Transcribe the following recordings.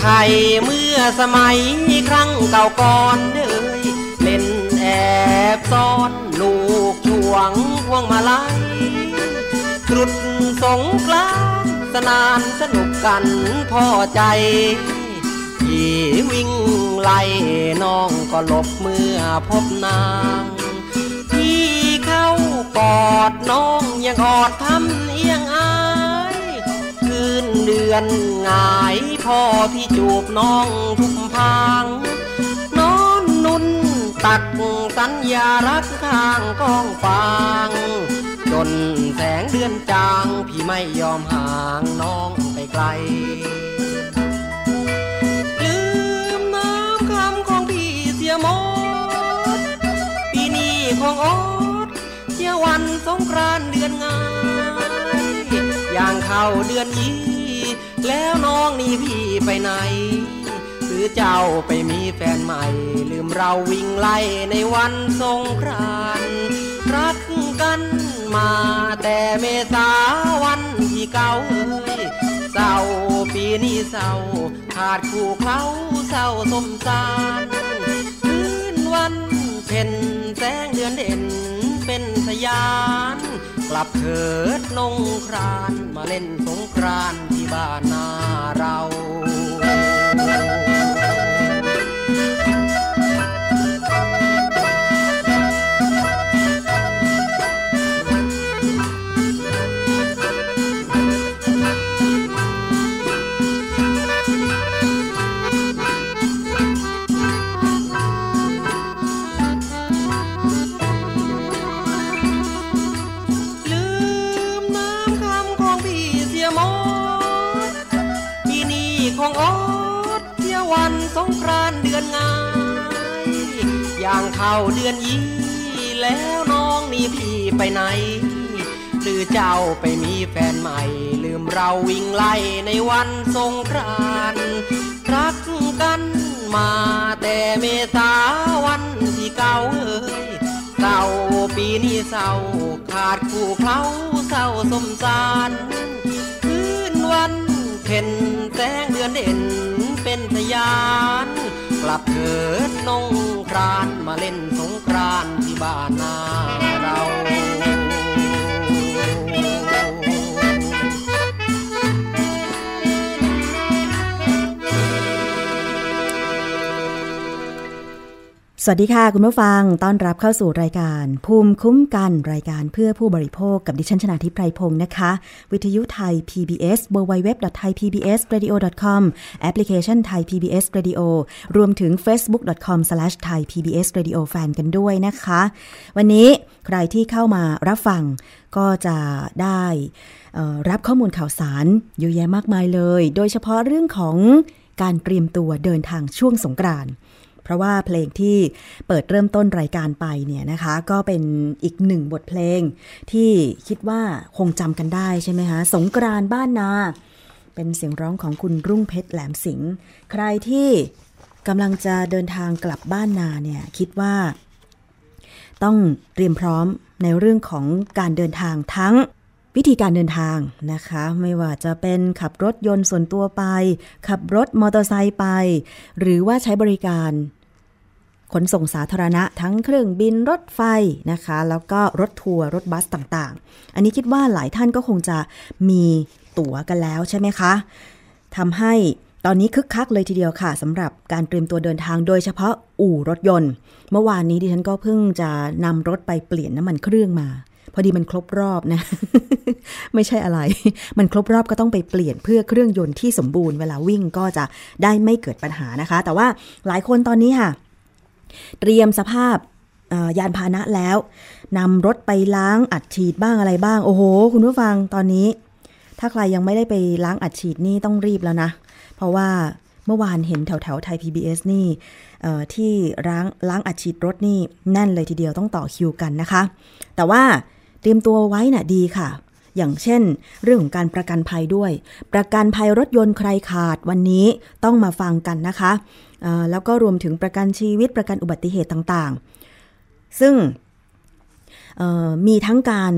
ไทยเมื่อสมัยครั้งเก่าก่อนเดยเล่นแอบซ่อนลูกช่วงพวงมาลัยตรุดสงกลานสนานสนุกกันพอใจพี่วิ่งไล่น้องก็หลบเมื่อพบนางพี่เข้ากอดน้องยังอดทำเอียงอายคืนเดือนงาย พ่อพี่จูบน้องทุกพางนอนนุ่นตักสัญญารักข้างกองฟาง จนแสงเดือนจางพี่ไม่ยอมห่างน้องไปไกลลืมน้ำคำของพี่เสียหมดปีนี้ของอดเที่ยววันสงกรานเดือนงายอย่างเข้าเดือนยี่ แล้วน้องนี่พี่ไปไหน หรือเจ้าไปมีแฟนใหม่ ลืมเราวิ่งไล่ในวันสงกรานต์รักกันมาแต่เมษาวันที่เก่าเอ้ยเศร้าปีนี้เศร้าขาดคู่เขาเศร้าสมสารคืนวันเพ็ญแสงเดือนเด่นเป็นสยาน กลับเถิดนงครานมาเล่นสงกรานที่บ้านนาเรา ย่างเข้าเดือนยี่แล้วน้องนี่พี่ไปไหน หรือเจ้าไปมีแฟนใหม่ ลืมเราวิ่งไล่ในวันสงกรานต์รักกันมาแต่เมษาวันที่เก่าเอ้ยเศร้าปีนี้เศร้าขาดคู่เขาเศร้าสมสารคืนวันเพ็ญแสงเดือนเด่นเป็นทยาน กลับเถิดนงครานมาเล่นสงกรานที่บ้านนาเรา สวัสดีค่ะ คุณผู้ฟัง ต้อนรับเข้าสู่รายการ ภูมิคุ้มกันรายการเพื่อผู้บริโภคกับดิฉันชนาทิพไพรพงศ์นะคะ วิทยุไทย PBS www.thaipbsradio.com แอปพลิเคชันไทย PBS Radio รวมถึง facebook.com/thaipbsradiofan กันด้วยนะคะ วันนี้ใครที่เข้ามารับฟังก็จะได้รับข้อมูลข่าวสารเยอะแยะมากมายเลย โดยเฉพาะเรื่องของการเตรียมตัวเดินทางช่วงสงกรานต์ ราะว่าเพลงที่เปิดเริ่มต้นรายการไปเนี่ยนะคะ ก็เป็นอีกหนึ่งบทเพลงที่คิดว่าคงจำกันได้ใช่ไหมคะสงกรานบ้านนา เป็นเสียงร้องของคุณรุ่งเพชรแหลมสิงห์ใครที่กำลังจะเดินทางกลับบ้านนาเนี่ยคิดว่า ต้องเตรียมพร้อมในเรื่องของการเดินทางทั้งวิธีการเดินทางนะคะ ไม่ว่าจะเป็นขับรถยนต์ส่วนตัวไป ขับรถมอเตอร์ไซค์ไป หรือว่าใช้บริการ ขนส่งสาธารณะทั้งเครื่องบินรถไฟนะคะ แล้วก็รถทัวร์รถบัสต่างๆ อันนี้คิดว่าหลายท่านก็คงจะมีตั๋วกันแล้วใช่ไหมคะทำให้ตอนนี้คึกคักเลยทีเดียวค่ะสำหรับการเตรียมตัวเดินทางโดยเฉพาะอู่รถยนต์ เมื่อวานนี้ดิฉันก็เพิ่งจะนำรถไปเปลี่ยนน้ำมันเครื่องมา พอดีมันครบรอบนะ ไม่ใช่อะไร มันครบรอบก็ต้องไปเปลี่ยนเพื่อเครื่องยนต์ที่สมบูรณ์เวลาวิ่งก็จะได้ไม่เกิดปัญหานะคะ แต่ว่าหลายคนตอนนี้ค่ะ เตรียมสภาพยานพาหนะแล้วนำรถไปล้างอัดฉีดบ้างอะไรบ้าง โอ้โห คุณผู้ฟังตอนนี้ ถ้าใครยังไม่ได้ไปล้างอัดฉีดนี่ต้องรีบแล้วนะ เพราะว่าเมื่อวานเห็นแถวแถวไทย PBS นี่ที่ล้างล้างอัดฉีดรถนี่แน่นเลยทีเดียวต้องต่อคิวกันนะคะ แต่ว่าเตรียมตัวไว้นะ่ะดีค่ะ อย่างเช่น เรื่องของการประกันภัยด้วย ประกันภัยรถยนต์ใครขาดวันนี้ต้องมาฟังกันนะคะ แล้วก็รวมถึงประกันชีวิตประกันอุบัติเหตุต่างๆ ซึ่งมีทั้งการ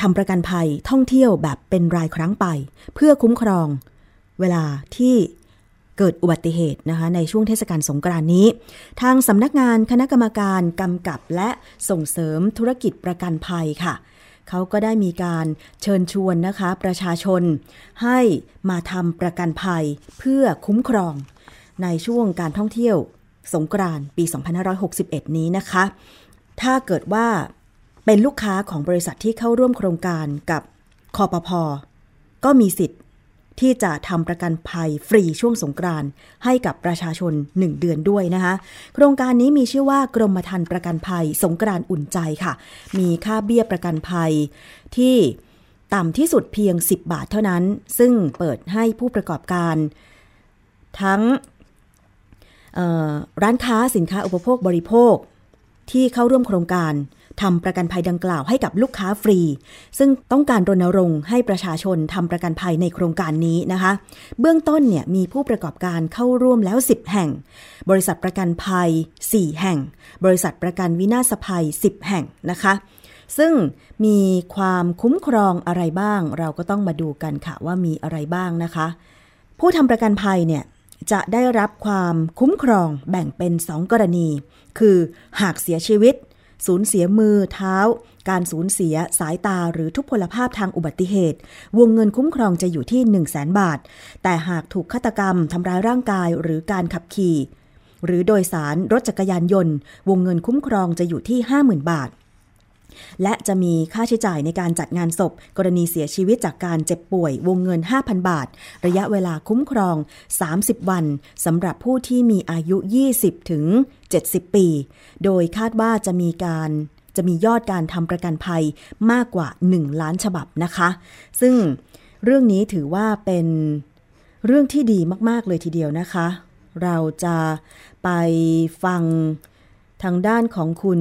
ทำประกันภัยท่องเที่ยวแบบเป็นรายครั้งไป เพื่อคุ้มครองเวลาที่เกิดอุบัติเหตุนะคะในช่วงเทศกาลสงกรานนี้ ทางสำนักงานคณะกรรมการกำกับและส่งเสริมธุรกิจประกันภัยค่ะ เขาก็ได้มีการเชิญชวนนะคะประชาชน ให้มาทำประกันภัยเพื่อคุ้มครอง ในช่วงการท่องเที่ยวสงกรานต์ปี 2561 นี้นะคะ ถ้าเกิดว่าเป็นลูกค้าของบริษัทที่เข้าร่วมโครงการกับคอปพอก็มีสิทธิ์ที่จะทำประกันภัยฟรีช่วงสงกรานต์ให้กับประชาชน 1 เดือนด้วยนะคะ โครงการนี้มีชื่อว่ากรมธรรม์ประกันภัยสงกรานต์อุ่นใจค่ะ มีค่าเบี้ยประกันภัยที่ต่ำที่สุดเพียง 10 บาทเท่านั้น ซึ่งเปิดให้ผู้ประกอบการ ทั้ง ร้านค้าสินค้าอุปโภคบริโภค ที่เข้าร่วมโครงการทำประกันภัยดังกล่าวให้กับลูกค้าฟรี ซึ่งต้องการรณรงค์ให้ประชาชนทำประกันภัยในโครงการนี้นะคะ เบื้องต้นเนี่ยมีผู้ประกอบการเข้าร่วมแล้ว 10 แห่ง บริษัทประกันภัย 4 แห่ง บริษัทประกันวินาศภัย 10 แห่งนะคะ ซึ่งมีความคุ้มครองอะไรบ้าง เราก็ต้องมาดูกันค่ะว่ามีอะไรบ้างนะคะ ผู้ทำประกันภัยเนี่ย จะได้รับความคุ้มครองแบ่งเป็น 2 กรณี คือหากเสียชีวิต สูญเสียมือเท้า การสูญเสียสายตาหรือทุพพลภาพทางอุบัติเหตุ วงเงินคุ้มครองจะอยู่ที่ 1 0 0 0 0แบาท แต่หากถูกฆาตกรรมทำร้ายร่างกายหรือการขับขี่ หรือโดยสารรถจักรยานยนต์ วงเงินคุ้มครองจะอยู่ที่ 50,000 บาท และจะมีค่าใช้จ่ายในการจัดงานศพ กรณีเสียชีวิตจากการเจ็บป่วยวงเงิน 5,000 บาท ระยะเวลาคุ้มครอง 30 วันสำหรับผู้ที่มีอายุ 20 ถึง 70 ปี โดยคาดว่าจะมีการจะมียอดการทำประกันภัยมากกว่า 1 ล้านฉบับนะคะ ซึ่งเรื่องนี้ถือว่าเป็นเรื่องที่ดีมาก ๆ เลยทีเดียวนะคะ เราจะไปฟัง ทางด้านของคุณ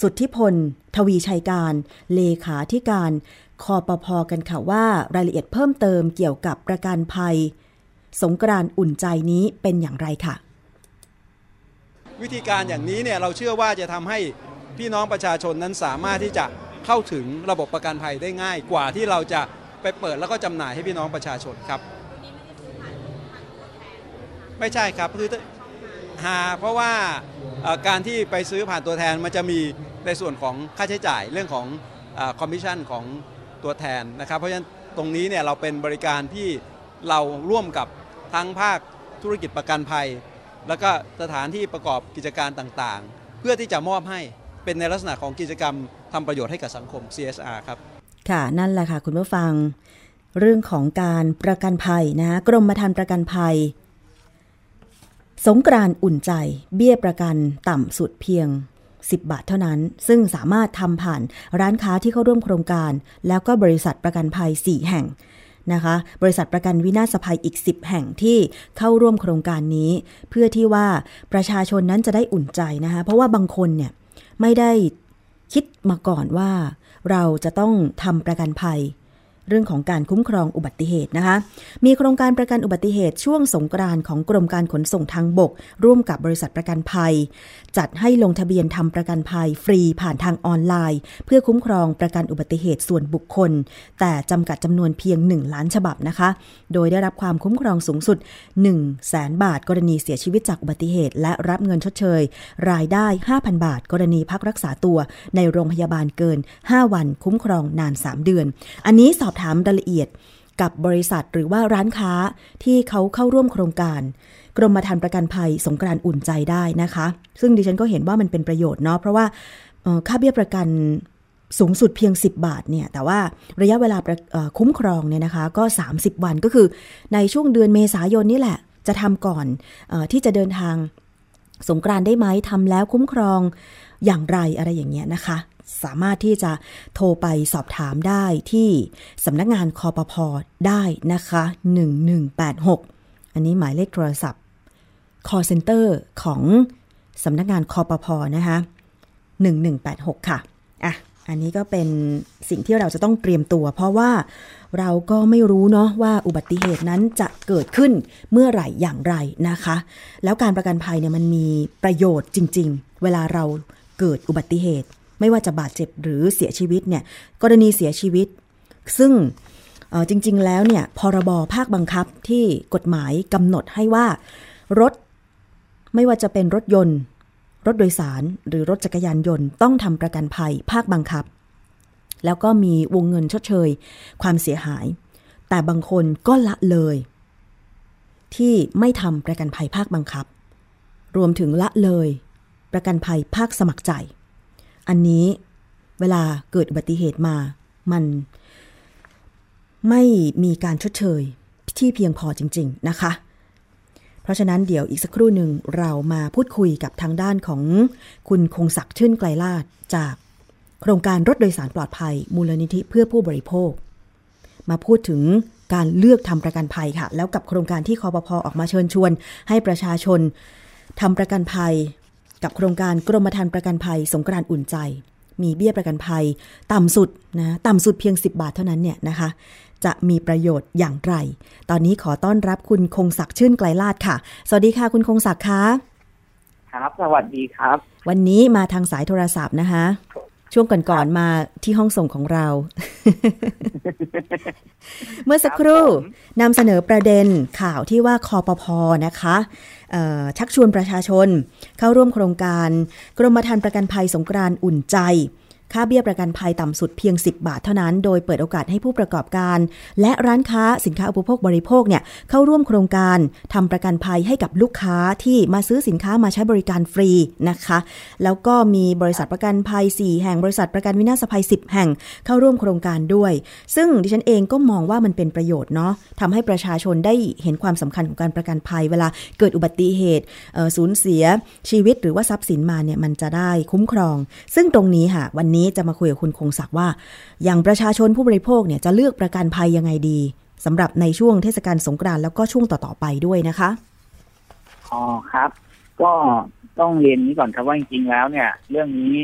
สุทธิพล ทวีชัยการ เลขาธิการคอปพอกันค่ะว่ารายละเอียดเพิ่มเติมเกี่ยวกับประกันภัย สงกรานอุ่นใจนี้เป็นอย่างไรค่ะ วิธีการอย่างนี้เนี่ยเราเชื่อว่าจะทำให้พี่น้องประชาชนนั้นสามารถที่จะเข้าถึงระบบประกันภัยได้ง่ายกว่าที่เราจะไปเปิดแล้วก็จำหน่ายให้พี่น้องประชาชนครับ ไม่ใช่ครับคือ หาเพราะว่าการที่ไปซื้อผ่านตัวแทนมันจะมีในส่วนของค่าใช้จ่ายเรื่องของคอมมิชชั่นของตัวแทนนะครับ เพราะฉะนั้นตรงนี้เนี่ยเราเป็นบริการที่เราร่วมกับทั้งภาคธุรกิจประกันภัย แล้วก็สถานที่ประกอบกิจการต่างๆ เพื่อที่จะมอบให้เป็นในลักษณะของกิจกรรมทำประโยชน์ให้กับสังคม CSR ครับ ค่ะ นั่นแหละค่ะคุณผู้ฟัง เรื่องของการประกันภัยนะกรมธรรม์ประกันภัย สงกรานอุ่นใจ เบี้ยประกันต่ำสุดเพียง 10 บาทเท่านั้น ซึ่งสามารถทำผ่านร้านค้าที่เข้าร่วมโครงการ แล้วก็บริษัทประกันภัย 4 แห่งนะคะ บริษัทประกันวินาศภัยอีก 10 แห่งที่เข้าร่วมโครงการนี้ เพื่อที่ว่าประชาชนนั้นจะได้อุ่นใจนะคะ เพราะว่าบางคนเนี่ยไม่ได้คิดมาก่อนว่าเราจะต้องทำประกันภัย เรื่องของการคุ้มครองอุบัติเหตุนะคะ มีโครงการประกันอุบัติเหตุช่วงสงกรานของกรมการขนส่งทางบก ร่วมกับบริษัทประกันภัย จัดให้ลงทะเบียนทำประกันภัยฟรีผ่านทางออนไลน์ เพื่อคุ้มครองประกันอุบัติเหตุส่วนบุคคล แต่จำกัดจำนวนเพียง 1 ล้านฉบับนะคะ โดยได้รับความคุ้มครองสูงสุด 1 0 0 0 0แสนบาท กรณีเสียชีวิตจากอุบัติเหตุ และรับเงินชดเชย รายได้ 5,000 บาท กรณีพักรักษาตัว ในโรงพยาบาลเกิน 5 วันคุ้มครองนาน 3 เดือน อันนี้สอบถามรายละเอียดกับบริษัทหรือว่าร้านค้าที่เขาเข้าร่วมโครงการ กรมธรรม์ประกันภัยสงกรานอุ่นใจได้นะคะ ซึ่งดิฉันก็เห็นว่ามันเป็นประโยชน์เนาะเพราะว่าค่าเบี้ยประกันสูงสุดเพียง 10 บาทเนี่ยแต่ว่าระยะเวลาคุ้มครองเนี่ยนะคะก็ 30 วันก็คือในช่วงเดือนเมษายนนี่แหละ จะทำก่อนอที่จะเดินทางสงกรานได้ไหมทำแล้วคุ้มครองอย่างไรอะไรอย่างเงี้ยนะคะ สามารถที่จะโทรไปสอบถามได้ที่สำนักงานคอปพอได้นะคะ 1186 อันนี้หมายเลขโทรศัพท์ call center ของสำนักงานคอปพอนะคะ 1186 ค่ะ อะ อันนี้ก็เป็นสิ่งที่เราจะต้องเตรียมตัว เพราะว่าเราก็ไม่รู้เนาะว่าอุบัติเหตุนั้นจะเกิดขึ้นเมื่อไหร่อย่างไรนะคะ แล้วการประกันภัยเนี่ยมันมีประโยชน์จริง ๆ เวลาเราเกิดอุบัติเหตุ ไม่ว่าจะบาดเจ็บหรือเสียชีวิตเนี่ยกรณีเสียชีวิต ซึ่งจริง ๆ แล้วเนี่ยพรบภาคบังคับที่กฎหมายกำหนดให้ว่ารถ ไม่ว่าจะเป็นรถยนต์ รถโดยสารหรือรถจักรยานยนต์ ต้องทำประกันภัยภาคบังคับ แล้วก็มีวงเงินชดเชย ความเสียหาย แต่บางคนก็ละเลย ที่ไม่ทำประกันภัยภาคบังคับ รวมถึงละเลย ประกันภัยภาคสมัครใจ อันนี้เวลาเกิดอุบัติเหตุมา มันไม่มีการชดเชยที่เพียงพอจริง ๆ นะคะ เพราะฉะนั้นเดี๋ยวอีกสักครู่หนึ่งเรามาพูดคุยกับทางด้านของคุณคงศักดิ์ชื่นไกลลาดจากโครงการรถโดยสารปลอดภัย มูลนิธิเพื่อผู้บริโภค มาพูดถึงการเลือกทำประกันภัยค่ะ แล้วกับโครงการที่คอปพอออกมาเชิญชวน ให้ประชาชนทำประกันภัย กับโครงการกรมธรรม์ประกันภัย สงกรานต์อุ่นใจ มีเบี้ยประกันภัย ต่ำสุดนะต่ำสุดเพียง 10 บาทเท่านั้นเนี่ยนะคะจะมีประโยชน์อย่างไร ตอนนี้ขอต้อนรับคุณคงศักดิ์ชื่นไกลลาดค่ะ สวัสดีค่ะคุณคงศักดิ์คะครับ สวัสดีครับ วันนี้มาทางสายโทรศัพท์นะคะ ช่วงก่อนๆมาที่ห้องส่งของเรา เมื่อสักครู่ครับผมนำเสนอประเด็นข่าวที่ว่าคอปพอนะคะเอ่อชักชวนประชาชน เข้าร่วมโครงการ กรมธรรม์ประกันภัยสงกรานต์อุ่นใจ ค่าเบี้ยประกันภัยต่ำสุดเพียง 10 บาทเท่านั้น โดยเปิดโอกาสให้ผู้ประกอบการ และร้านค้าสินค้าอุปโภคบริโภคเนี่ยเข้าร่วมโครงการทำประกันภัยให้กับลูกค้าที่มาซื้อสินค้ามาใช้บริการฟรีนะคะ แล้วก็มีบริษัทประกันภัย 4 แห่งบริษัทประกันวินาศภัย 10 แห่งเข้าร่วมโครงการด้วย ซึ่งดิฉันเองก็มองว่ามันเป็นประโยชน์เนาะทำให้ประชาชนได้เห็นความสำคัญของการประกันภัย เวลาเกิดอุบัติเหตุสูญเสียชีวิตหรือว่าทรัพย์สินมาเนี่ยมันจะได้คุ้มครอง ซึ่งตรงนี้ค่ะวันนี้จะมาคุยกับคุณคงศักดิ์ว่า อย่างประชาชนผู้บริโภคเนี่ยจะเลือกประกันภัยยังไงดีสำหรับในช่วงเทศกาลสงกรานต์แล้วก็ช่วงต่อๆไปด้วยนะคะอ๋อครับ ก็ต้องเรียนนี้ก่อนครับว่าจริงๆแล้วเนี่ย เรื่องนี้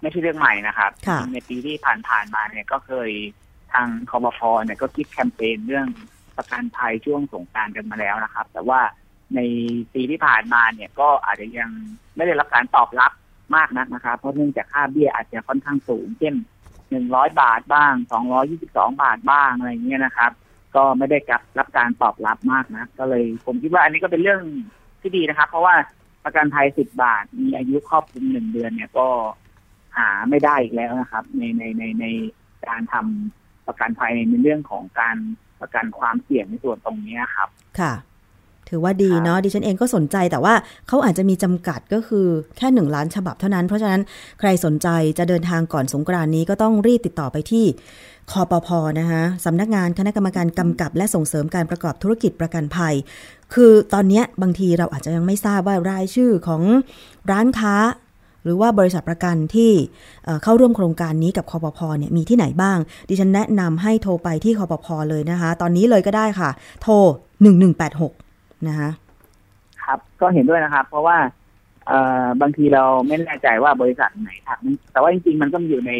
ไม่ใช่เรื่องใหม่นะครับค่ะในปีที่ผ่านๆมาเนี่ยก็เคยทางคอปพเนี่ยก็คิดแคมเปญเรื่องประกันภัยช่วงสงกรารกันมาแล้วนะครับ แต่ว่าในปีที่ผ่านมาเนี่ยก็อาจจะยังไม่ได้รับการตอบรับ มากนักนะครับ เพราะเนื่องจากค่าเบี้ยอาจจะค่อนข้างสูง เช่นหนึ่งร้อยบาทบ้างสองร้อยี่สิบสองบาทบ้างอะไรเงี้ยนะครับ ก็ไม่ได้กับรับการตอบรับมากนะก็เลยผมคิดว่าอันนี้ก็เป็นเรื่องที่ดีนะครับ เพราะว่าประกันภัยสิบบาทมีอายุครอบคลุมหนึ่งเดือนเนี่ยก็หาไม่ได้อีกแล้วนะครับ ในในในในการทำประกันภัยในเรื่องของการประกันความเสี่ยงในส่วนตรงเนี้ยครับ ค่ะ ถือว่าดีครับเนาะดิฉันเองก็สนใจแต่ว่าเขาอาจจะมีจำกัดก็คือแค่หนึ่งล้านฉบับเท่านั้น เพราะฉะนั้นใครสนใจจะเดินทางก่อนสงกรานต์นี้ก็ต้องรีบติดต่อไปที่คอปพนะคะสำนักงานคณะกรรมการกำกับ และส่งเสริมการประกอบธุรกิจประกันภัย คือตอนเนี้ยบางทีเราอาจจะยังไม่ทราบว่ารายชื่อของร้านค้า หรือว่าบริษัทประกันที่เอ่อเข้าร่วมโครงการนี้กับคอปพเนี่ยมีที่ไหนบ้าง ดิฉันแนะนำให้โทรไปที่คอปพเลยนะคะ ตอนนี้เลยก็ได้ค่ะ โทร 1186 นะคะครับก็เห็นด้วยนะครับ เพราะว่าเอ่อบางทีเราไม่แน่ใจว่าบริษัทไหนทำแต่ว่าจริงๆ มันก็อยู่ใน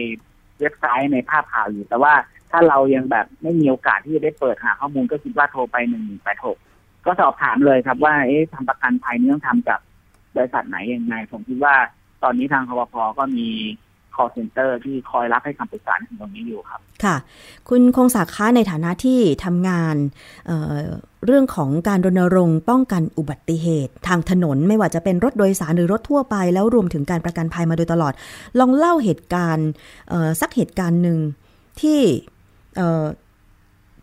เว็บไซต์ในภาพข่าวอยู่ แต่ว่าถ้าเรายังแบบไม่มีโอกาสที่จะได้เปิดหาข้อมูลก็คิดว่าโทรไปหนึ่งแปดหกก็สอบถามเลยครับว่าเอ๊ะทำประกันภัยนี้ต้องทำกับบริษัทไหนยังไง ผมคิดว่าตอนนี้ทางคอพก็มี call center ที่คอยรับให้คำปรึกษาในตรงนี้อยู่ครับ ค่ะ คุณคงศักดิ์คะในฐานะที่ทำงานเเรื่องของการรณรงค์ป้องกันอุบัติเหตุ ทางถนนไม่ว่าจะเป็นรถโดยสารหรือรถทั่วไป แล้วรวมถึงการประกันภัยมาโดยตลอด ลองเล่าเหตุการณ์สักเหตุการณ์หนึ่งที่เ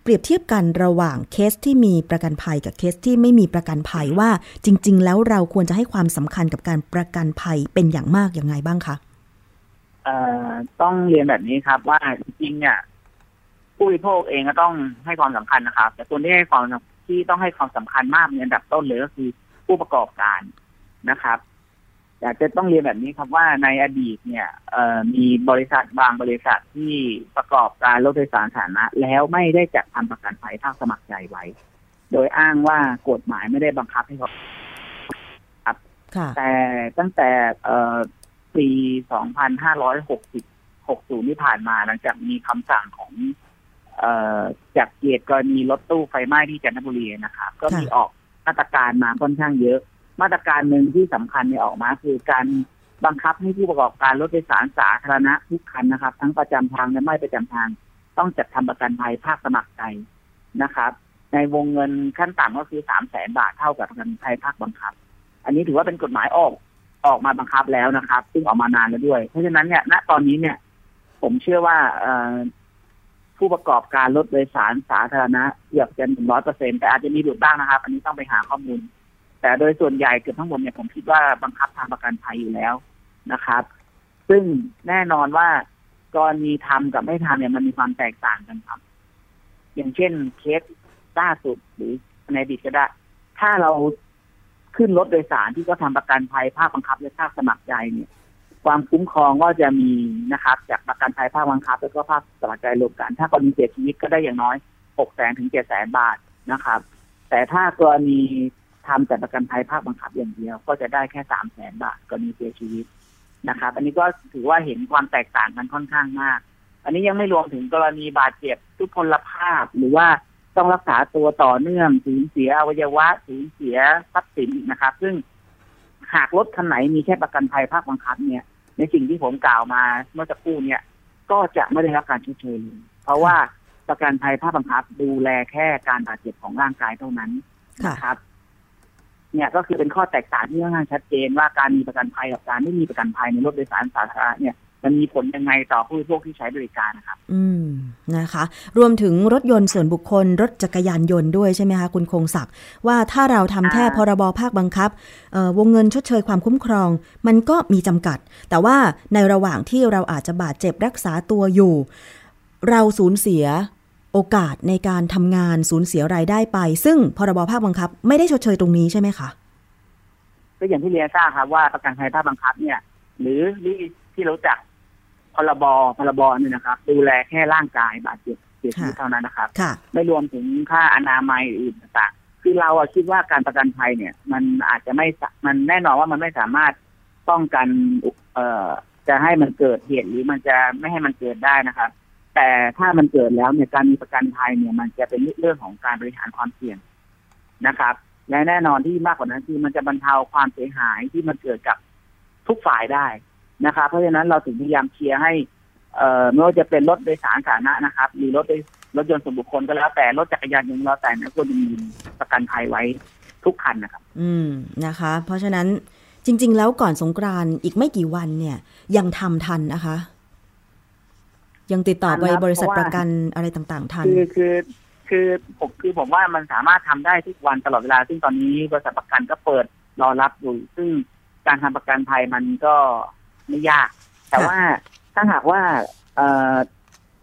เปรียบเทียบกันระหว่างเคสที่มีประกันภัยกับเคสที่ไม่มีประกันภัยว่าจริง ๆ แล้วเราควรจะให้ความสำคัญกับการประกันภัยเป็นอย่างมากอย่างไงบ้างคะ เอ่อต้องเรียนแบบนี้ครับ ว่าจริงๆเนี่ยผู้บริโภคเองก็ต้องให้ความสำคัญนะครับ แต่คนที่ให้ความที่ต้องให้ความสำคัญมากในอันดับต้นเลยก็คือผู้ประกอบการนะครับผอยากจะต้องเรียนแบบนี้ครับว่าในอดีตเนี่ยเอ่อมีบริษัทบางบริษัทที่ประกอบการรถโดยสารสาธารณะแล้วไม่ได้จัดทำประกันภัยภาคสมัครใจไว้ โดยอ้างว่ากฎหมายไม่ได้บังคับให้เขาค่ะแต่ตั้งแต่เอ่อ ปี 2560 60 ที่ผ่านมาหลังจากมีคำสั่งของเออจากเกียรติกรณีรถตู้ไฟไหม้ที่จันทบุรีนะครับก็มีออกมาตรการมาค่อนข้างเยอะ มาตรการหนึ่งที่สำคัญเนี่ยออกมา คือการบังคับให้ผู้ประกอบการรถโดยสารสาธารณะทุกคันนะครับ ทั้งประจำทางและไม่ประจำทาง ต้องจัดทำประกันภัยภาคสมัครใจนะครับ ในวงเงินขั้นต่ำก็คือสามแสนบาทเท่ากับประกันภัยภาคบังคับ อันนี้ถือว่าเป็นกฎหมายออก ออกมาบังคับแล้วนะครับ ซึ่งออกมานานแล้วด้วย เพราะฉะนั้นเนี่ยณตอนนี้เนี่ย ผมเชื่อว่าผู้ประกอบการรถโดยสารสาธารณะเกือบจะหนึ่งร้อยเปอร์เซ็นแต่อาจจะมีหลุดบ้างนะครับ อันนี้ต้องไปหาข้อมูล แต่โดยส่วนใหญ่เกือบทั้งหมดเนี่ยผมคิดว่าบังคับทางประกันภัยอยู่แล้วนะครับ ซึ่งแน่นอนว่ากรณีทำกับไม่ทำเนี่ยมันมีความแตกต่างกันครับ อย่างเช่นเคสล่าสุดหรือในอดีตก็ได้ ถ้าเรา ขึ้นรถโดยสารที่ก็ทำประกันภัยภาคบังคับและภาคสมัครใจเนี่ย ความคุ้มครองก็จะมีนะครับ จากประกันภัยภาคบังคับ แล้วก็ภาคสมัครใจรวมกัน ถ้ากรณีเสียชีวิตก็ได้อย่างน้อยหกแสนถึงเจ็ดแสนบาทนะครับ แต่ถ้ากรณีทำแต่ประกันภัยภาคบังคับอย่างเดียว ก็จะได้แค่สามแสนบาทกรณีเสียชีวิตนะครับ อันนี้ก็ถือว่าเห็นความแตกต่างกันค่อนข้างมาก อันนี้ยังไม่รวมถึงกรณีบาดเจ็บทุพพลภาพหรือว่า ต้องรักษาตัวต่อเนื่องสูญเสียอวัยวะสูญเสียทรัพย์สินอีกนะครับ ซึ่งหากรถคันไหนมีแค่ประกันภัยภาคบังคับเนี่ย ในสิ่งที่ผมกล่าวมาเมื่อสักครู่เนี่ย ก็จะไม่ได้รับการชดเชยเลยเพราะว่าประกันภัยภาคบังคับ ดูแลแค่การบาดเจ็บของร่างกายเท่านั้นค่ะนะครับ เนี่ยก็คือเป็นข้อแตกต่างที่ค่อนข้างชัดเจนว่าการมีประกันภัยกับการไม่มีประกันภัยในรถโดยสารสาธารณะเนี่ย มันมีผลยังไงต่อผู้บริโภคที่ใช้บริการนะครับ อืมนะคะ รวมถึงรถยนต์ส่วนบุคคล รถจักรยานยนต์ด้วยใช่ไหมคะคุณคงศักดิ์ว่าถ้าเราทำแค่อ่าพรบภาคบังคับเอ่อวงเงินชดเชยความคุ้มครอง มันก็มีจำกัด แต่ว่าในระหว่างที่เราอาจจะบาดเจ็บรักษาตัวอยู่ เราสูญเสียโอกาสในการทำงานสูญเสียรายได้ไป ซึ่งพรบภาคบังคับ ไม่ได้ชดเชยตรงนี้ใช่ไหมคะก็อย่างที่เรียนทราบครับว่าประกันภัยภาคบังคับเนี่ย หรือที่ที่รู้จัก พรบพรบเนี่ยนะครับ ดูแลแค่ร่างกายบาดเจ็บเสียชีวิตค่ะเท่านั้นนะครับค่ะไม่รวมถึงค่าอนามัยอื่นต่างๆคือเราอะคิดว่าการประกันภัยเนี่ย มันอาจจะไม่สะมันแน่นอนว่ามันไม่สามารถป้องกัน เอ่อจะให้มันเกิดเหตุหรือมันจะไม่ให้มันเกิดได้นะครับ แต่ถ้ามันเกิดแล้วเนี่ยการมีประกันภัยเนี่ยมันจะเป็นเรื่องของการบริหารความเสี่ยงนะครับ และแน่นอนที่มากกว่านั้นคือมันจะบรรเทาความเสียหายที่มันเกิดกับทุกฝ่ายได้ นะครับ เพราะฉะนั้นเราถึงพยายามเชียร์ให้เอ่อไม่ว่าจะเป็นรถโดยสารสาธารณะนะครับ หรือรถโดยรถยนต์ส่วนบุคคลก็แล้วแต่รถจักรยานยนต์ก็แล้วแต่นะควรจะมีประกันภัยไว้ทุกคันนะครับ อืมนะคะ เพราะฉะนั้นจริง ๆ แล้วก่อนสงกรานต์อีกไม่กี่วันเนี่ย ยังทำทันนะคะ ยังติดต่อไปทันครับบริษัทเพราะว่าประกันอะไรต่างๆ ทัน คือคือคือผมคือผมว่ามันสามารถทำได้ทุกวันตลอดเวลา ซึ่งตอนนี้บริษัทประกันก็เปิดรอรับอยู่ซึ่งการทำประกันภัยมันก็ ไม่ยาก แต่ค่ะว่าถ้าหากว่าเอ่อ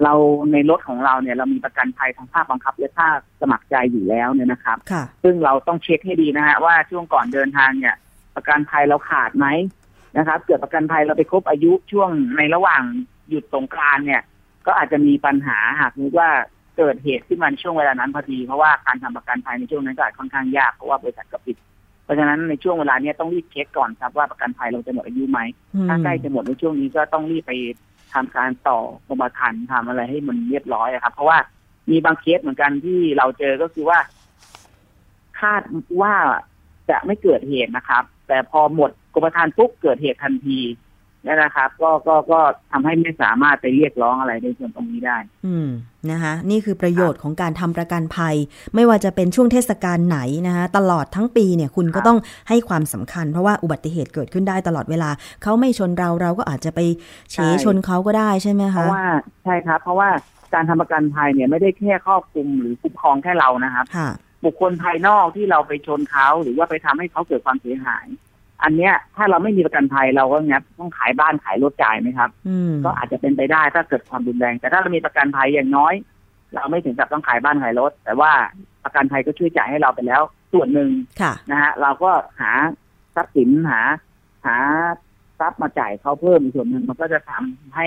เราในรถของเราเนี่ย เรามีประกันภัยทางภาคบังคับ และภาคสมัครใจอยู่แล้วเนี่ยนะครับค่ะซึ่งเราต้องเช็คให้ดีนะฮะว่าช่วงก่อนเดินทางเนี่ย ประกันภัยเราขาดไหมนะครับ เกิดประกันภัยเราไปครบอายุช่วงในระหว่างหยุดสงกรานต์เนี่ย ก็อาจจะมีปัญหาหากสมมติว่าเกิดเหตุขึ้นมาในช่วงเวลานั้นพอดี เพราะว่าการทำประกันภัยในช่วงนั้นก็อาจค่อนข้างยากเพราะว่าบริษัทก็ปิดเพ ราะฉะนั้นในช่วงเวลาเนี้ยต้องรีบเช็คก่อนครับว่าประกันภัยเราจะหมดอายุไหมอืมถ้าใกล้จะหมดในช่วงนี้ก็ต้องรีบไปทำการต่อกรมธรรม์ทำอะไรให้มันเรียบร้อยอะครับ เพราะว่ามีบางเคสเหมือนกันที่เราเจอก็คือว่า คาดว่าจะไม่เกิดเหตุนะครับ แต่พอหมดกรมธรรม์ปุ๊บเกิดเหตุทันที นั่นนะครับ ก็ก็ก็ทำให้ไม่สามารถไปเรียกร้องอะไรในส่วนตรงนี้ได้ อืมนะคะ นี่คือประโยชน์ของการทำประกันภัย ไม่ว่าจะเป็นช่วงเทศกาลไหนนะคะตลอดทั้งปีเนี่ยคุณก็ครับต้องให้ความสำคัญ เพราะว่าอุบัติเหตุเกิดขึ้นได้ตลอดเวลา เขาไม่ชนเราเราก็อาจจะไปเฉใช่ชนเขาก็ได้ใช่ไหมเพคะราะว่าใช่ครับ เพราะว่าการทำประกันภัยเนี่ยไม่ได้แค่ครอบคลุมหรือคุ้มครองแค่เรานะครับค่ะบุคคลภายนอกที่เราไปชนเขาหรือว่าไปทำให้เขาเกิดความเสียหาย อันเนี้ยถ้าเราไม่มีประกันภัยเราก็งับต้องขายบ้านขายรถจ่ายไหมครับอืมก็อาจจะเป็นไปได้ถ้าเกิดความรุนแรง แต่ถ้าเรามีประกันภัยอย่างน้อย เราไม่ถึงกับต้องขายบ้านขายรถ แต่ว่าประกันภัยก็ช่วยจ่ายให้เราไปแล้ว ส่วนหนึ่งค่ะนะฮะเราก็หาทรัพย์สินหา หาทรัพย์มาจ่ายเขาเพิ่มอีกส่วนหนึ่งมันก็จะทำให้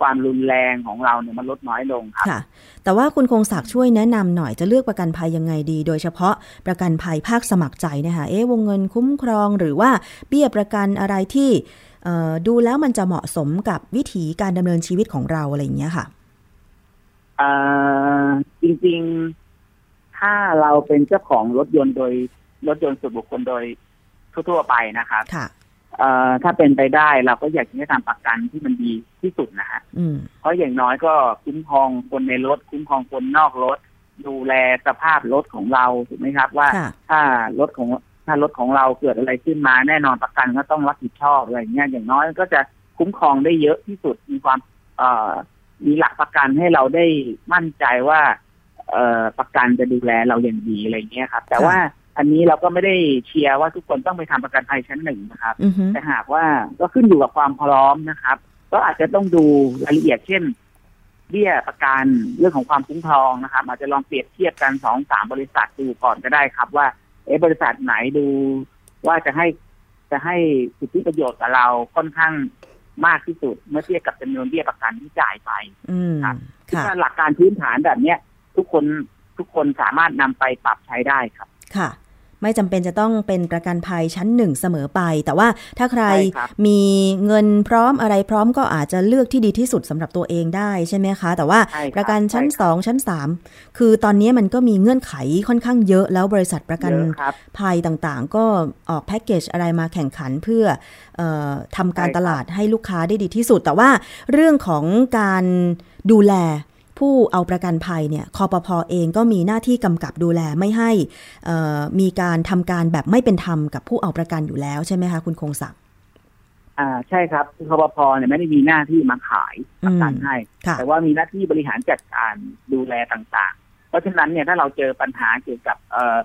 ความรุนแรงของเราเนี่ยมันลดน้อยลงครับค่ะ แต่ว่าคุณคงศักดิ์ช่วยแนะนำหน่อยจะเลือกประกันภัยยังไงดี โดยเฉพาะประกันภัยภาคสมัครใจนะคะเอ๊ะวงเงินคุ้มครองหรือว่าเบี้ยประกันอะไรที่เอ่อดูแล้วมันจะเหมาะสมกับวิถีการดำเนินชีวิตของเราอะไรอย่างเงี้ยค่ะเอ่อจริงๆ ถ้าเราเป็นเจ้าของรถยนต์โดยรถยนต์ส่วนบุคคลโดยทั่วๆไปนะครับค่ะ เอ่อถ้าเป็นไปได้เราก็อยากจะให้ทำประกันที่มันดีที่สุดนะฮะอืมเพราะอย่างน้อยก็คุ้มครองคนในรถ คุ้มครองคนนอกรถ ดูแลสภาพรถของเราถูกไหมครับ ว่าค่ะถ้ารถของถ้ารถของเราเกิดอะไรขึ้นมาแน่นอนประกันก็ต้องรับผิดชอบอะไรเงี้ยอย่างน้อยก็จะคุ้มครองได้เยอะที่สุดมีความ เอ่อมีหลักประกันให้เราได้มั่นใจว่า เอ่อประกันจะดูแลเราอย่างดีอะไรเงี้ยครับ แต่ค่ะว่า อันนี้เราก็ไม่ได้เชียร์ว่าทุกคนต้องไปทำประกันภัยชั้นหนึ่งนะครับอือฮึแต่หากว่าก็ขึ้นอยู่กับความพร้อมนะครับ ก็อาจจะต้องดูรายละเอียดเช่นเบี้ยประกันเรื่องของความคุ้มครองนะครับ อาจจะลองเปรียบเทียบกันสองสามบริษัทดูก่อนก็ได้ครับ ว่าเอะบริษัทไหนดูว่าจะให้จะให้สิทธิประโยชน์กับเราค่อนข้างมากที่สุด เมื่อเทียบกับจำนวนเบี้ยประกันที่จ่ายไปอืมครับค่ะถ้าหลักการพื้นฐานแบบเนี้ย ทุกคนทุกคนสามารถนำไปปรับใช้ได้ครับ ค่ะ ไม่จำเป็นจะต้องเป็นประกันภัยชั้นหนึ่งเสมอไป แต่ว่าถ้าใครใช่ครับมีเงินพร้อมอะไรพร้อมก็อาจจะเลือกที่ดีที่สุดสำหรับตัวเองได้ใช่ไหมคะ แต่ว่าใช่ครับประกันชั้นใช่ครับสองชั้นสามคือตอนนี้มันก็มีเงื่อนไขค่อนข้างเยอะแล้วบริษัทประกันเยอะครับภัยต่างๆ ก็ออกแพ็กเกจอะไรมาแข่งขันเพื่อเออทำการใช่ครับตลาดให้ลูกค้าได้ดีที่สุด แต่ว่าเรื่องของการดูแล ผู้เอาประกันภัยเนี่ยคอปพอเองก็มีหน้าที่กำกับดูแลไม่ให้เอ่อมีการทำการแบบไม่เป็นธรรมกับผู้เอาประกันอยู่แล้วใช่ไหมคะคุณคงศักดิ์อ่าใช่ครับคอปพเนี่ยไม่ได้มีหน้าที่มาขายประกันอืมให้ค่ะแต่ว่ามีหน้าที่บริหารจัดการดูแลต่างๆ เพราะฉะนั้นเนี่ยถ้าเราเจอปัญหาเกี่ยวกับเออ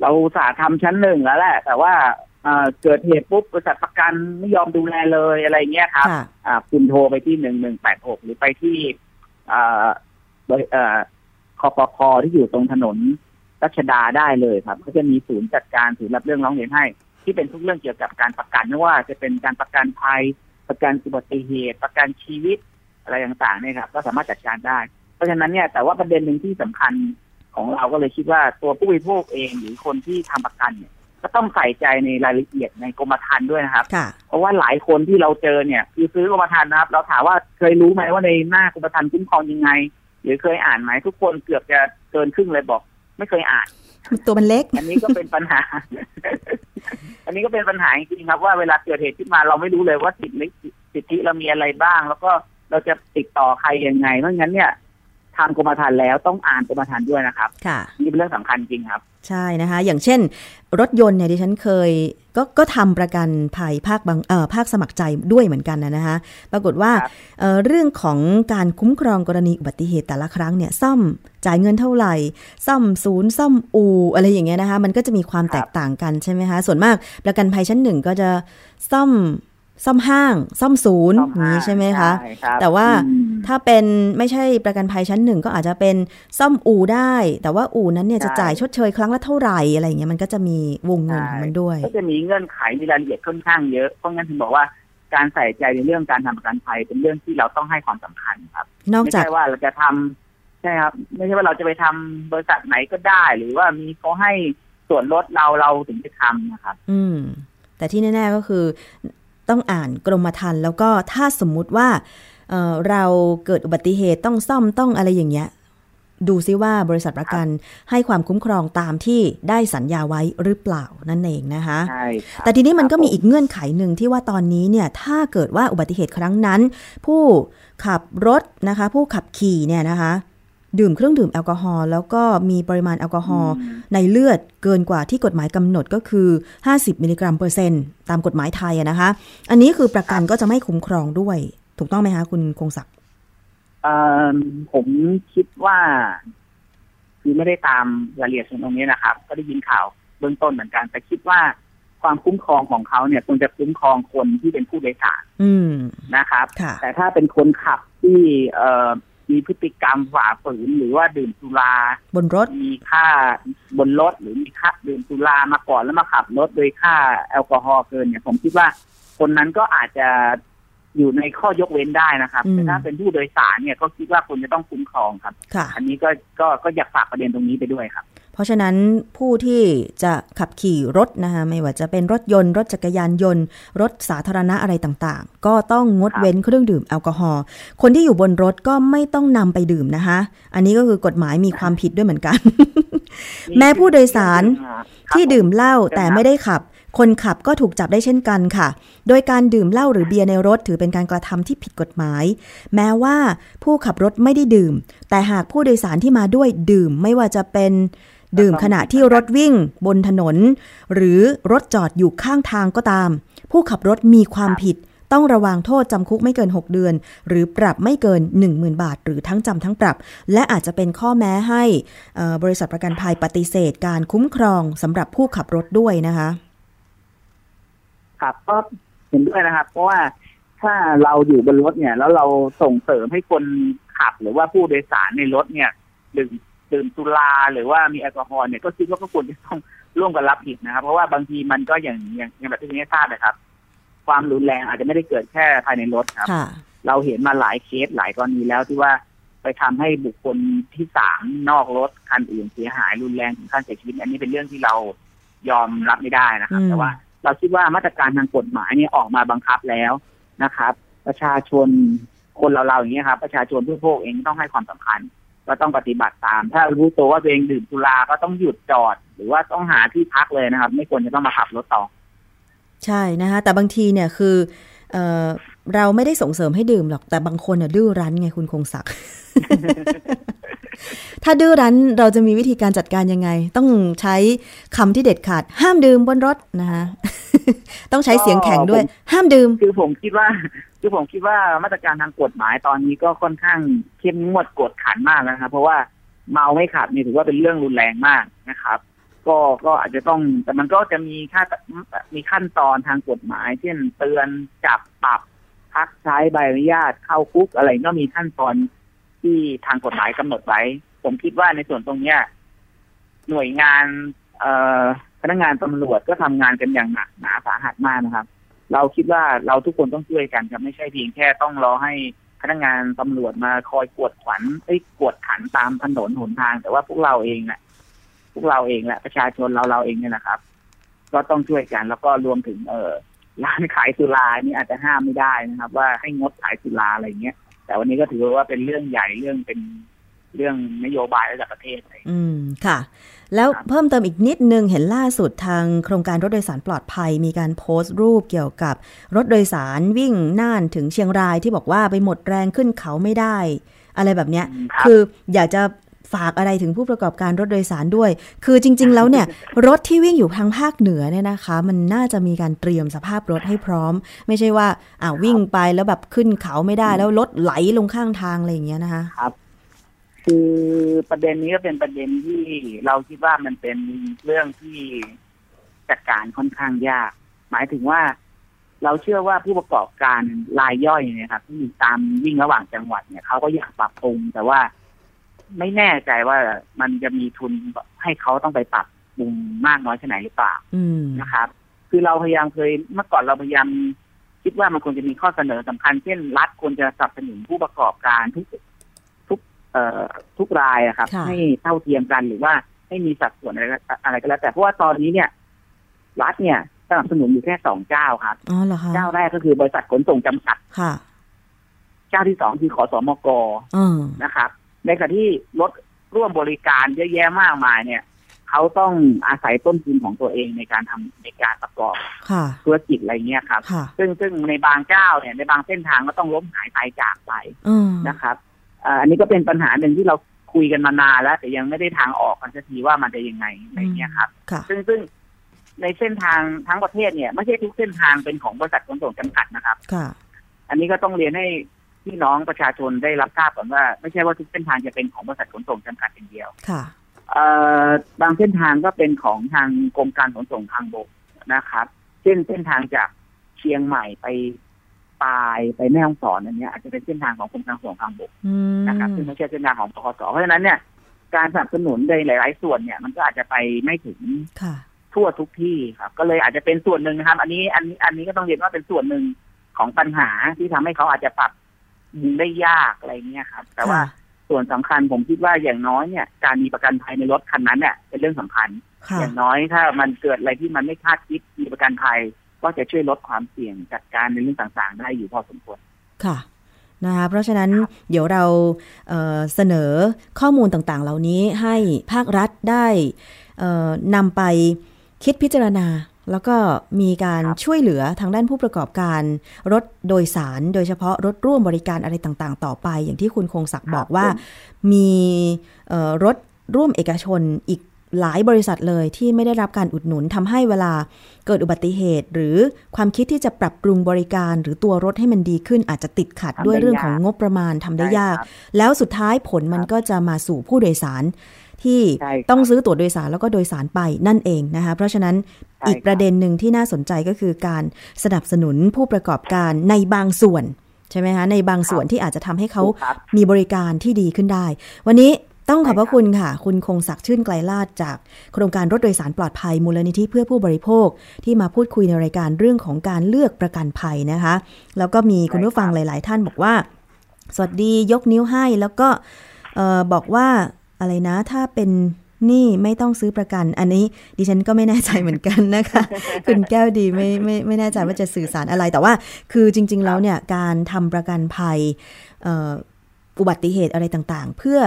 เราอุตสาห์ทำชั้นหนึ่งแล้วแหละ แต่ว่าเอ่อเกิดเหตุปุ๊บบริษัทประกันไม่ยอมดูแลเลยอะไรเงี้ยครับค่ะอ่าคุณโทรไปที่หนึ่งหนึ่งแปดหกหรือไปที่เอ่อบริเอ่อคอปพที่อยู่ตรงถนนรัชดาได้เลยครับเขาจะมีศูนย์จัดการศูนย์รับเรื่องร้องเรียนให้ ที่เป็นทุกเรื่องเกี่ยวกับการประกันไม่ว่าจะเป็นการประกันภัย ประกันอุบัติเหตุ ประกันชีวิตอะไรต่างๆเนี่ยครับ ก็สามารถจัดการได้ เพราะฉะนั้นเนี่ยแต่ว่าประเด็นหนึ่งที่สำคัญของเราก็เลยคิดว่าตัวผู้บริโภคเองหรือคนที่ทำประกันเนี่ย ก็ต้องใส่ใจในรายละเอียดในกรมธรรม์ด้วยนะครับค่ะเพราะว่าหลายคนที่เราเจอเนี่ยคือซื้อกรมธรรม์นะครับ เราถามว่าเคยรู้ไหมว่าในหน้ากรมธรรม์คุ้มครองยังไง หรือเคยอ่านไหมทุกคนเกือบจะเกินครึ่งเลยบอก ไม่เคยอ่านตัวมันเล็ก อันนี้ก็เป็นปัญหา อันนี้ก็เป็นปัญหาจริงๆครับว่าเวลาเกิดเหตุขึ้นมาเราไม่รู้เลยว่าสิทธิสิทธิเรามีอะไรบ้าง แล้วก็เราจะติดต่อใครยังไงเพราะงั้นเนี่ย ทำกรมธรรม์แล้วต้องอ่านกรมธรรม์ด้วยนะครับค่ะนี่เป็นเรื่องสำคัญจริงครับ ใช่นะคะ อย่างเช่น รถยนต์เนี่ยดิฉันเคย ก็ก็ทำประกันภัยภาคบางเอ่อภาคสมัครใจด้วยเหมือนกันนะนะคะ ปรากฏว่าครับเอ่อเรื่องของการคุ้มครองกรณีอุบัติเหตุแต่ละครั้งเนี่ยซ่อมจ่ายเงินเท่าไหร่ ซ่อมศูนย์ซ่อมอูอะไรอย่างเงี้ยนะคะ มันก็จะมีความแตกต่างกันใช่ไหมคะส่วนมากประกันภัยชั้นหนึ่งก็จะซ่อม ซ่อมห้าง ซ่อมศูนย์ซ่อมอย่างนี้ห้างใช่ไหมคะใช่ครับแต่ว่าอืมถ้าเป็นไม่ใช่ประกันภัยชั้นหนึ่งก็อาจจะเป็นซ่อมอู่ได้ แต่ว่าอู่นั้นเนี่ยจะใช่จ่ายชดเชยครั้งละเท่าไหร่อะไรอย่างเงี้ยมันก็จะมีวงเงินของมันด้วย ก็จะมีเงื่อนไขมีรายละเอียดค่อนข้างเยอะ เพราะงั้นถึงบอกว่าการใส่ใจในเรื่องการทำประกันภัยเป็นเรื่องที่เราต้องให้ความสำคัญครับ นอกไม่จากใช่ว่าเราจะทำใช่ครับ ไม่ใช่ว่าเราจะไปทำบริษัทไหนก็ได้ หรือว่ามีเขาให้ส่วนลดเราเราถึงจะทำนะครับ อืมแต่ที่แน่ ๆ ก็คือ ต้องอ่านกรมธรรม์แล้วก็ถ้าสมมุติว่าเอ่อเราเกิดอุบัติเหตุต้องซ่อมต้องอะไรอย่างเงี้ย ดูซิว่าบริษัทประกันให้ความคุ้มครองตามที่ได้สัญญาไว้หรือเปล่านั่นเองนะคะใช่ครับแต่ทีนี้มันก็มีครับผอีกเงื่อนไขหนึ่งที่ว่าตอนนี้เนี่ยถ้าเกิดว่าอุบัติเหตุครั้งนั้น ผู้ขับรถนะคะ ผู้ขับขี่เนี่ยนะคะ ดื่มเครื่องดื่มแอลกอฮอล์แล้วก็มีปริมาณแอลกอฮอล์อืมในเลือดเกินกว่าที่กฎหมายกำหนดก็คือ 50 มิลลิกรัมเปอร์เซ็นต์ตามกฎหมายไทยอะนะคะ อันนี้คือประกันก็จะไม่คุ้มครองด้วย ถูกต้องไหมคะคุณคงศักดิ์เอ่อผมคิดว่า คือไม่ได้ตามรายละเอียดตรงนี้นะครับ ก็ได้ยินข่าวเบื้องต้นเหมือนกัน แต่คิดว่าความคุ้มครองของเขาเนี่ยควรจะคุ้มครองคนที่เป็นผู้โดยสารอืมนะครับค่ะแต่ถ้าเป็นคนขับที่เอ่อ มีพฤติกรรมฝ่าฝืนหรือว่าดื่มสุราบนรถมีค่าบนรถหรือมีค่าดื่มสุรามาก่อนแล้วมาขับรถโดยค่าแอลกอฮอล์เกินเนี่ยผมคิดว่า คนนั้นก็อาจจะอยู่ในข้อยกเว้นได้นะครับอืมแต่ถ้าเป็นผู้โดยสารเนี่ยก็คิดว่าคุณจะต้องคุ้มครองครับค่ะอันนี้ก็ก็ก็อยากฝากประเด็นตรงนี้ไปด้วยครับเพ ราะฉะนั้นผู้ที่จะขับขี่รถนะคะไม่ว่าจะเป็นรถยนต์ รถจักรยานยนต์ รถสาธารณะอะไรต่างๆ ก็ต้องงดครับเว้นเครื่องดื่มแอลกอฮอล์คนที่อยู่บนรถก็ไม่ต้องนำไปดื่มนะคะ อันนี้ก็คือกฎหมายมีความผิดด้วยเหมือนกัน แม้ผู้โดยสารครับที่ดื่มเหล้าครับแต่ไม่ได้ขับ คนขับก็ถูกจับได้เช่นกันค่ะ โดยการดื่มเหล้าหรือเบียร์ในรถถือเป็นการกระทำที่ผิดกฎหมาย แม้ว่าผู้ขับรถไม่ได้ดื่ม แต่หากผู้โดยสารที่มาด้วยดื่มไม่ว่าจะเป็น ดื่มขณะที่รถวิ่งบนถนน หรือรถจอดอยู่ข้างทางก็ตาม ผู้ขับรถมีความผิดต้องระวังโทษจำคุกไม่เกิน 6 เดือน หรือปรับไม่เกิน 10,000 บาท หรือทั้งจำทั้งปรับ และอาจจะเป็นข้อแม้ให้เอ่อบริษัทประกันภัยปฏิเสธการคุ้มครองสำหรับผู้ขับรถด้วยนะคะครับก็เห็นด้วยนะครับ เพราะว่าถ้าเราอยู่บนรถเนี่ย แล้วเราส่งเสริมให้คนขับหรือว่าผู้โดยสารในรถเนี่ยดื่ม ดื่มสุราหรือว่ามีแอลกอฮอล์เนี่ยก็คิดว่าก็ควรจะต้องร่วมกันรับผิดนะครับ เพราะว่าบางทีมันก็อย่างอย่างอย่างแบบที่นี้ทราบนะครับ ความรุนแรงอาจจะไม่ได้เกิดแค่ภายในรถครับค่ะเราเห็นมาหลายเคสหลายกรณีแล้วที่ว่าไปทำให้บุคคลที่สามนอกรถคันอื่นเสียหายรุนแรงถึงขั้นเสียชีวิตอันนี้เป็นเรื่องที่เรายอมรับไม่ได้นะครับอืมแต่ว่าเราคิดว่ามาตรการทางกฎหมายเนี่ยออกมาบังคับแล้วนะครับ ประชาชนคนเราเราอย่างนี้ยครับ ประชาชนผู้พวกเองต้องให้ความสำคัญ ก็ต้องปฏิบัติตาม ถ้ารู้ตัวว่าตัวเองดื่มสุราก็ต้องหยุดจอด หรือว่าต้องหาที่พักเลยนะครับ ไม่ควรจะต้องมาขับรถต่อ ใช่นะคะแต่บางทีเนี่ยคือเออเราไม่ได้ส่งเสริมให้ดื่มหรอกแต่บางคนน่ะดื้อรั้นไงคุณคงศักดิ์ถ้าดื้อรั้นเราจะมีวิธีการจัดการยังไง ต้องใช้คำที่เด็ดขาด ห้ามดื่มบนรถนะคะต้องใช้เสียงแข็งด้วย ห้ามดื่ม คือผมคิดว่า คือผมคิดว่ามาตรการทางกฎหมายตอนนี้ก็ค่อนข้างเข้มงวดกวดขันมากแล้วนะครับ เพราะว่าเมาไม่ขับนี่ถือว่าเป็นเรื่องรุนแรงมากนะครับ ก็ก็อาจจะต้องแต่มันก็จะมีค่ามีขั้นตอนทางกฎหมาย เช่นเตือนจับปรับพักใช้ใบอนุญาตเข้าคุกอะไรก็มีขั้นตอนที่ทางกฎหมายกำหนดไว้ ผมคิดว่าในส่วนตรงเนี้ยหน่วยงาน เอ่อพนักงานตำรวจก็ทำงานกันอย่างหนักหนาสาหัสมากนะครับ เราคิดว่าเราทุกคนต้องช่วยกันครับไม่ใช่เพียงแค่ต้องรอให้พนักงานตำรวจมาคอยกวดขวัญเอ้ยกวดขันตามถนนหนทาง แต่ว่าพวกเราเองแหละพวกเราเองแหละประชาชนเราเราเองเนี่ยนะครับ ก็ต้องช่วยกันแล้วก็รวมถึง เออร้านขายสุรานี่อาจจะห้ามไม่ได้นะครับ ว่าให้งดขายสุราอะไรเงี้ยแต่วันนี้ก็ถือว่าเป็นเรื่องใหญ่เรื่องเป็นเรื่องนโยบายระดับประเทศเลยอืมค่ะ แล้วครับเพิ่มเติมอีกนิดนึง เห็นล่าสุดทางโครงการรถโดยสารปลอดภัย มีการโพสต์รูปเกี่ยวกับ รถโดยสารวิ่งน่านถึงเชียงรายที่บอกว่าไปหมดแรงขึ้นเขาไม่ได้ อะไรแบบเนี้ยครับคืออยากจะฝากอะไรถึงผู้ประกอบการรถโดยสารด้วย คือจริง ๆ แล้วเนี่ย รถที่วิ่งอยู่ทางภาคเหนือเนี่ยนะคะ มันน่าจะมีการเตรียมสภาพรถให้พร้อม ไม่ใช่ว่าอ่าวิ่งไปแล้วแบบขึ้นเขาไม่ได้แล้วรถไหลลงข้างทางอะไรอย่างเงี้ยนะคะคื อประเด็นนี้ก็เป็นประเด็นที่เราคิดว่ามันเป็นเรื่องที่จัดการค่อนข้างยาก หมายถึงว่าเราเชื่อว่าผู้ประกอบการรายย่อยเนี่ยครับ ที่ตามวิ่งระหว่างจังหวัดเนี่ยเขาก็อยากปรับปรุง แต่ว่าไม่แน่ใจว่ามันจะมีทุนให้เขาต้องไปปรับปรุงมากน้อยแค่ไหนหรือเปล่าอืมนะครับ คือเราพยายามเคยเมื่อก่อนเราพยายามคิดว่ามันควรจะมีข้อเสนอสำคัญเช่นรัฐควรจะสนับสนุนผู้ประกอบการทุก ทุกเอ่อทุกรายอะครับค่ะให้เท่าเทียมกันหรือว่าให้มีสัดส่วนอะไรก็อะไรก็แล้ว แต่เพราะว่าตอนนี้เนี่ย รัฐเนี่ยสนับสนุนอยู่แค่สองเจ้าครับอ๋อเหรอคะเจ้าแรกก็คือบริษัทขนส่งจำกัดค่ะเจ้าที่สองคือขอสมกอืมนะครับ ในขณะที่รถร่วมบริการเยอะแยะมากมายเนี่ยเขาต้องอาศัยต้นทุนของตัวเองในการทำในการประกอบค่ะธุรกิจอะไรเงี้ยครับค่ะซึ่งซึ่งในบางเจ้าเนี่ยในบางเส้นทางก็ต้องล้มหายตายจากไปอืมนะครับเอ่ออันนี้ก็เป็นปัญหาหนึ่งที่เราคุยกันมานานแล้ว แต่ยังไม่ได้ทางออกกันสักทีว่ามันจะยังไงอะไรเงี้ยครับค่ะซึ่งซึ่งในเส้นทางทั้งประเทศเนี่ยไม่ใช่ทุกเส้นทางเป็นของบริษัทขนส่งจำกัดนะครับค่ะอันนี้ก็ต้องเรียนให้พี่น้องประชาชนได้รับทราบก่อนว่า ไม่ใช่ว่าทุกเส้นทางจะเป็นของบริษัทขนส่งจำกัดอย่างเดียวค่ะเอ่อบางเส้นทางก็เป็นของทางกรมการขนส่งทางบกนะครับ เช่นเส้นทางจากเชียงใหม่ไป ปายไปแม่ฮ่องสอนอันเนี้ยอาจจะเป็นเส้นทางของกรมการขนส่งทางบกอืมนะครับซึ่งไม่ใช่เส้นทางของบขสเพราะฉะนั้นเนี่ยการสนับสนุนในหลาย ๆ ส่วนเนี่ย มันก็อาจจะไปไม่ถึงค่ะทั่วทุกที่ครับ ก็เลยอาจจะเป็นส่วนหนึ่งนะครับ อันนี้อันนี้อันนี้ก็ต้องเรียนว่าเป็นส่วนหนึ่งของปัญหาที่ทำให้เขาอาจจะปรับได้ยากอะไรเงี้ยครับ แต่ว่าค่ะส่วนสำคัญผมคิดว่าอย่างน้อยเนี่ย การมีประกันภัยในรถคันนั้นเนี่ยเป็นเรื่องสำคัญค่ะอย่างน้อยถ้ามันเกิดอะไรที่มันไม่คาดคิดมีประกันภัย ก็จะช่วยลดความเสี่ยงจัดการในเรื่องต่างๆ ได้อยู่พอสมควรค่ะนะคะเพราะฉะนั้นเดี๋ยวเราเอ่อเสนอข้อมูลต่างๆ เหล่านี้ให้ภาครัฐได้เอ่อนำไปคิดพิจารณา แล้วก็มีการครับช่วยเหลือทางด้านผู้ประกอบการรถโดยสาร โดยเฉพาะรถร่วมบริการอะไรต่างๆ ต่อไป อย่างที่คุณคงศักดิ์บอกว่ามีเอ่อรถร่วมเอกชนอีก หลายบริษัทเลยที่ไม่ได้รับการอุดหนุนทำให้เวลาเกิดอุบัติเหตุ หรือความคิดที่จะปรับปรุงบริการ หรือตัวรถให้มันดีขึ้นอาจจะติดขัดทำได้ด้วยเรื่องยากของงบประมาณทำได้ยากใช่ครับแล้วสุดท้ายผลมันก็จะมาสู่ผู้โดยสาร ที่ใช่ครับต้องซื้อตั๋วโดยสารแล้วก็โดยสารไปนั่นเองนะคะเพราะฉะนั้นใช่อีกประเด็นหนึ่งที่น่าสนใจก็คือการสนับสนุนผู้ประกอบการในบางส่วนใช่ไหมคะในบางส่วนที่อาจจะทำให้เขาถูกครับมีบริการที่ดีขึ้นได้ วันนี้ ต้องขอบพระใช่ครับคุณค่ะ คุณคงศักดิ์ชื่นไกลลาดจากโครงการรถโดยสารปลอดภัยมูลนิธิเพื่อผู้บริโภคที่มาพูดคุยในรายการเรื่องของการเลือกประกันภัยนะคะ แล้วก็มีคุณผู้ฟังหลาย ๆ ท่านบอกว่า สวัสดียกนิ้วให้แล้วก็เอ่อบอกว่าอะไรนะถ้าเป็นหนี่ไม่ต้องซื้อประกัน อันนี้ดิฉันก็ไม่แน่ใจเหมือนกันนะคะ คุณแก้วดีไม่ไม่ไม่แน่ใจว่าจะสื่อสารอะไรแต่ว่า คือจริง ๆ แล้วเนี่ยการทำประกันภัยเอ่ออุบัติเหตุอะไรต่างๆ เพื่อ